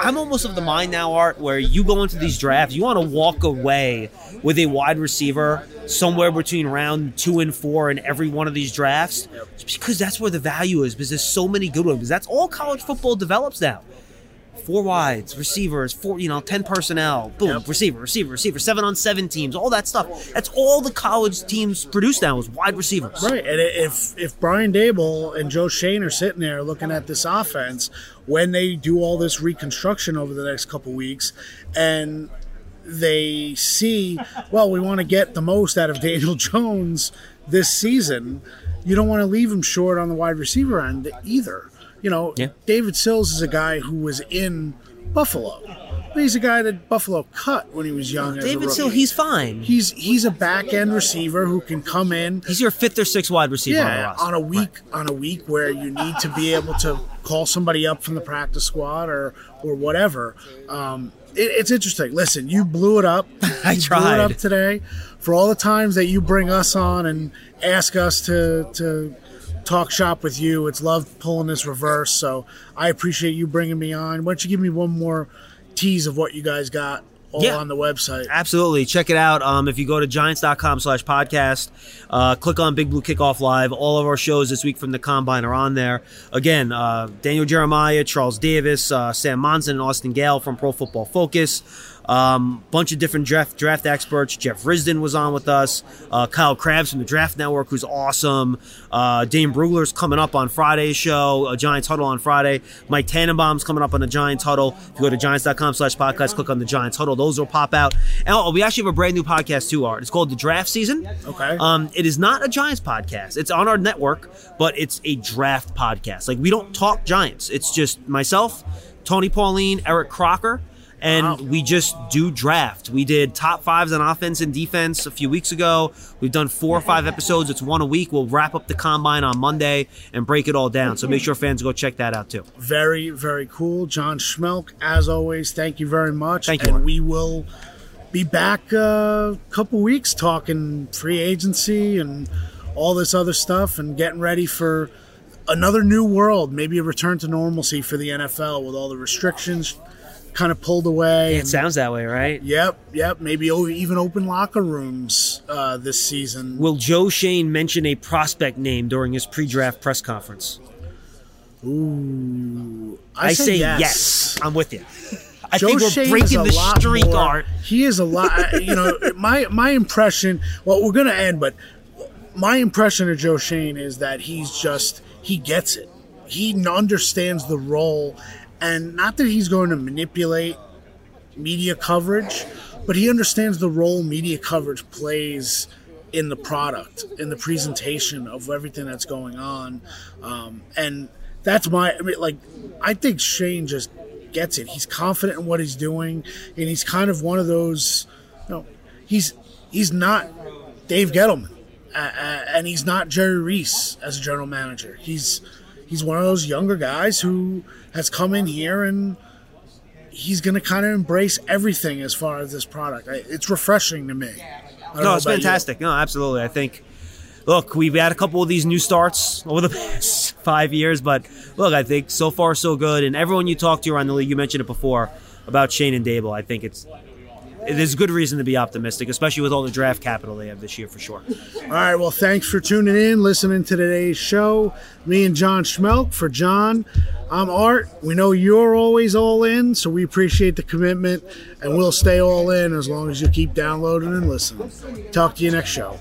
Speaker 9: I'm almost of the mind now, Art, where you go into these drafts, you want to walk away with a wide receiver somewhere between round two and four in every one of these drafts, because that's where the value is. Because there's so many good ones. That's all college football develops now. Four wides, receivers, four, you know, ten personnel, boom, receiver, receiver, receiver, seven on seven teams, all that stuff. That's all the college teams produce now is wide receivers.
Speaker 5: Right, and if if Brian Daboll and Joe Schoen are sitting there looking at this offense when they do all this reconstruction over the next couple weeks, and they see, well, we want to get the most out of Daniel Jones this season. You don't want to leave him short on the wide receiver end either. You know,
Speaker 9: Yeah.
Speaker 5: David Sills is a guy who was in Buffalo. He's a guy that Buffalo cut when he was young.
Speaker 9: David. Sill, he's fine.
Speaker 5: He's he's a back end receiver who can come in.
Speaker 9: He's your fifth or sixth wide receiver on the
Speaker 5: Yeah,
Speaker 9: roster.
Speaker 5: on a week on a week where you need to be able to call somebody up from the practice squad or or whatever. Um, it, it's interesting. Listen, you blew it up.
Speaker 9: I
Speaker 5: You blew
Speaker 9: tried.
Speaker 5: it up today for all the times that you bring us on and ask us to to talk shop with you. It's love pulling this reverse. So I appreciate you bringing me on. Why don't you give me one more tease of what you guys got all
Speaker 9: Yeah.
Speaker 5: on the website?
Speaker 9: Absolutely. Check it out. Um, if you go to giants.com slash podcast, uh, click on Big Blue Kickoff Live. All of our shows this week from the Combine are on there. Again, uh, Daniel Jeremiah, Charles Davis, uh, Sam Monson, and Austin Gayle from Pro Football Focus. Um, bunch of different draft draft experts. Jeff Risdon was on with us. Uh, Kyle Crabbs from the Draft Network, who's awesome. Uh, Dane Brugler's coming up on Friday's show. A Giants Huddle on Friday. Mike Tannenbaum's coming up on the Giants Huddle. If you go to giants.com slash podcast, click on the Giants Huddle. Those will pop out. And oh, we actually have a brand new podcast too, Art. It's called The Draft Season.
Speaker 5: Okay.
Speaker 9: Um, it is not a Giants podcast. It's on our network, but it's a draft podcast. Like we don't talk Giants. It's just myself, Tony Pauline, Eric Crocker, and we just do draft. We did top fives on offense and defense a few weeks ago. We've done four or five episodes. It's one a week. We'll wrap up the combine on Monday and break it all down. So make sure fans go check that out too.
Speaker 5: Very, very cool. John Schmeelk, as always, thank you very much.
Speaker 9: Thank you,
Speaker 5: And
Speaker 9: Mark.
Speaker 5: we will be back a couple weeks talking free agency and all this other stuff and getting ready for another new world, maybe a return to normalcy for the NFL with all the restrictions kind of pulled away.
Speaker 9: It
Speaker 5: and-
Speaker 9: sounds that way, right?
Speaker 5: Yep, yep. Maybe even open locker rooms uh, this season.
Speaker 9: Will Joe Schoen mention a prospect name during his pre-draft press conference?
Speaker 5: Ooh,
Speaker 9: I, say yes. I'm with you. I
Speaker 5: Joe
Speaker 9: think we're
Speaker 5: Schoen
Speaker 9: breaking the streak,
Speaker 5: more-
Speaker 9: Art.
Speaker 5: He is a lot. You know, my my impression. Well, we're gonna end, but my impression of Joe Schoen is that he's just he gets it. He understands the role, and not that he's going to manipulate media coverage, but he understands the role media coverage plays in the product, in the presentation of everything that's going on, um, and that's my. I mean, like, I think Schoen just gets it. He's confident in what he's doing, and he's kind of one of those. You know, he's he's not Dave Gettleman, uh, and he's not Jerry Reese as a general manager. He's he's one of those younger guys who has come in here and he's going to kind of embrace everything as far as this product. It's refreshing to me. I don't know
Speaker 9: No, it's
Speaker 5: about you.
Speaker 9: fantastic. No, absolutely. I think. Look, we've had a couple of these new starts over the past five years, but look, I think so far so good. And everyone you talk to around the league, you mentioned it before about Schoen and Daboll. I think it's there's good reason to be optimistic, especially with all the draft capital they have this year for sure.
Speaker 5: All right. Well, thanks for tuning in, listening to today's show. Me and John Schmeelk for John. I'm Art. We know you're always all in, so we appreciate the commitment, and we'll stay all in as long as you keep downloading and listening. Talk to you next show.